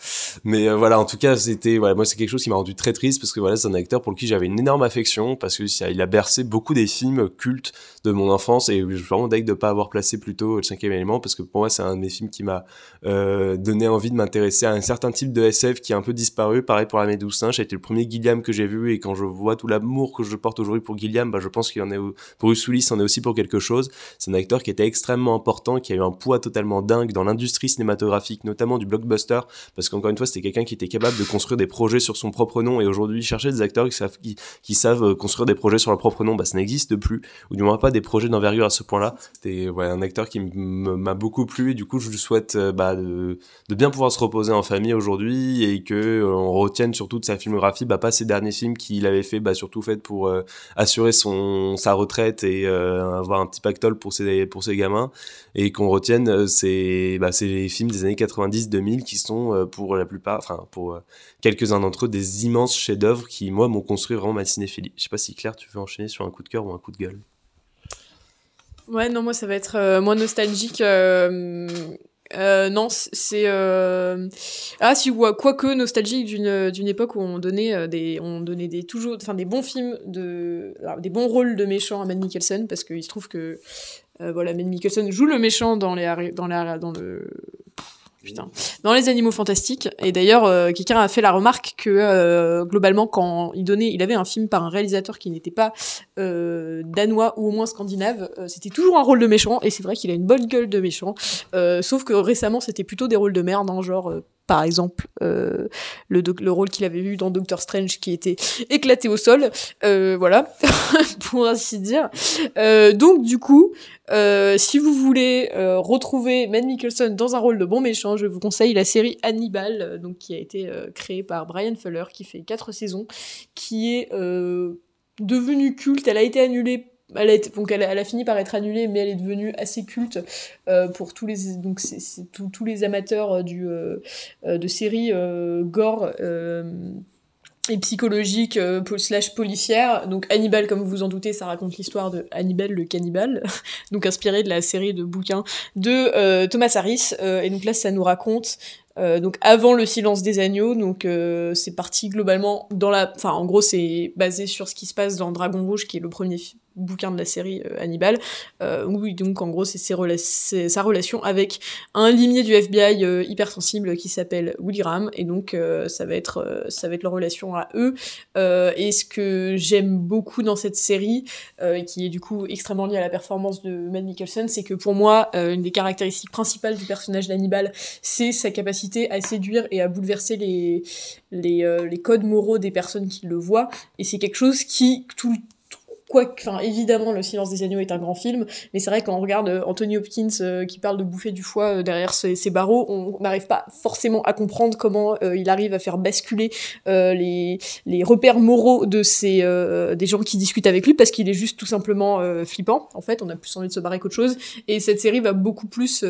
Mais euh, voilà, en tout cas, c'était voilà, moi c'est quelque chose qui m'a rendu très triste parce que voilà, c'est un acteur pour qui j'avais une énorme affection parce que il a bercé beaucoup des films cultes de mon enfance et je suis vraiment dingue de pas avoir placé plus tôt le cinquième élément parce que pour moi c'est un de mes films qui m'a euh, donné envie de m'intéresser à un certain type de SF qui a un peu disparu. Pareil pour la Médouce Singe, été le premier Gilliam que j'ai vu et quand je vois tout l'amour que je porte aujourd'hui pour Gilliam, bah je pense qu'il y en est pour Willis, en est aussi pour quelque chose. C'est un acteur qui était extrêmement important, qui a eu un poids totalement dingue dans l'industrie cinématographique, notamment du blockbuster parce qu'encore une fois c'était quelqu'un qui était capable de construire des projets sur son propre nom et aujourd'hui chercher des acteurs qui savent euh, construire des projets sur leur propre nom bah ça n'existe plus ou du moins pas des projets d'envergure à ce point-là. Ouais, un acteur qui m'a beaucoup plu et du coup je lui souhaite euh, bah, de, bien pouvoir se reposer en famille aujourd'hui et que euh, on retienne surtout de sa filmographie bah, pas ses derniers films qu'il avait fait bah, surtout fait pour assurer son sa retraite et avoir un petit pactole pour ses pour ses gamins et qu'on retienne ces bah, ces films des années 90-2000 qui sont pour la plupart enfin pour quelques-uns d'entre eux des immenses chefs-d'œuvre qui moi m'ont construit vraiment ma cinéphilie je sais pas si Claire tu veux enchaîner sur un coup de cœur ou un coup de gueule Ouais, non, moi ça va être euh, moins nostalgique. Euh, euh, non, c'est ah si quoique nostalgique d'une d'une époque où on donnait des on donnait des toujours enfin des bons films de des bons rôles de méchants à Matt Mikkelsen parce qu'il se trouve que voilà Matt Mikkelsen joue le méchant dans les dans la dans le Putain. Dans les animaux fantastiques. Et d'ailleurs, euh, quelqu'un a fait la remarque que euh, globalement, quand il donnait, il avait un film par un réalisateur qui n'était pas euh, danois ou au moins scandinave, c'était toujours un rôle de méchant. Et c'est vrai qu'il a une bonne gueule de méchant. sauf que récemment, c'était plutôt des rôles de merde, hein, genre par exemple euh, le, le, rôle qu'il avait eu dans Doctor Strange qui était éclaté au sol, euh, voilà, pour ainsi dire. Euh, donc du coup, euh, si vous voulez euh, retrouver Matt Mikkelsen dans un rôle de bon méchant, je vous conseille la série Hannibal, euh, donc qui a été créée par Brian Fuller, qui fait quatre saisons, qui est devenue culte. Elle a été annulée elle a, fini par être annulée, mais elle est devenue assez culte euh, pour tous les amateurs euh, euh, de séries gore et psychologique slash policière. Donc Hannibal, comme vous vous en doutez, ça raconte l'histoire de Hannibal le cannibale, donc inspiré de la série de bouquins de Thomas Harris. et donc là, ça nous raconte donc avant le silence des agneaux, c'est parti globalement dans la, enfin en gros c'est basé sur ce qui se passe dans Dragon Rouge, qui est le premier bouquin de la série euh, Hannibal. Euh, oui, donc en gros, c'est sa relation avec un limier du FBI euh, hypersensible qui s'appelle Willy Graham, et donc euh, ça va être ça va être leur relation à eux. et ce que j'aime beaucoup dans cette série, qui est du coup extrêmement lié à la performance de Matt Mikkelsen, c'est que pour moi, une des caractéristiques principales du personnage d'Hannibal, c'est sa capacité à séduire et à bouleverser les les, les codes moraux des personnes qui le voient. Et c'est quelque chose qui tout quoi évidemment le silence des agneaux est un grand film mais c'est vrai quand on regarde euh, Anthony Hopkins euh, qui parle de bouffer du foie euh, derrière ses, barreaux on n'arrive pas forcément à comprendre comment il arrive à faire basculer les, repères moraux de ces des gens qui discutent avec lui parce qu'il est juste tout simplement flippant en fait. On a plus envie de se barrer qu'autre chose. Et cette série va beaucoup plus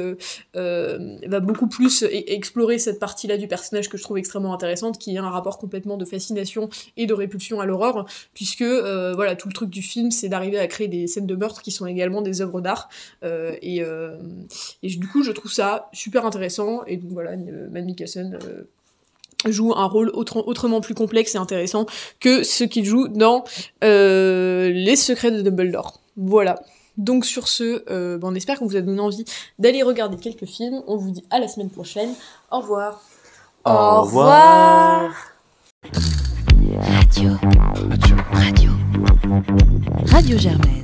va beaucoup plus e-, explorer cette partie là du personnage que je trouve extrêmement intéressante qui a un rapport complètement de fascination et de répulsion à l'horreur puisque voilà tout le truc du film c'est d'arriver à créer des scènes de meurtre qui sont également des œuvres d'art. Euh, et, euh, et, du coup, je trouve ça super intéressant. Et donc voilà, euh, Matt Mikkelsen joue un rôle autrement plus complexe et intéressant que ce qu'il joue dans Les Secrets de Dumbledore. Voilà. Donc sur ce, ben, on espère qu'on vous a donné envie d'aller regarder quelques films. On vous dit à la semaine prochaine. Au revoir. Au revoir. Radio. Radio. Radio. Radio Germaine.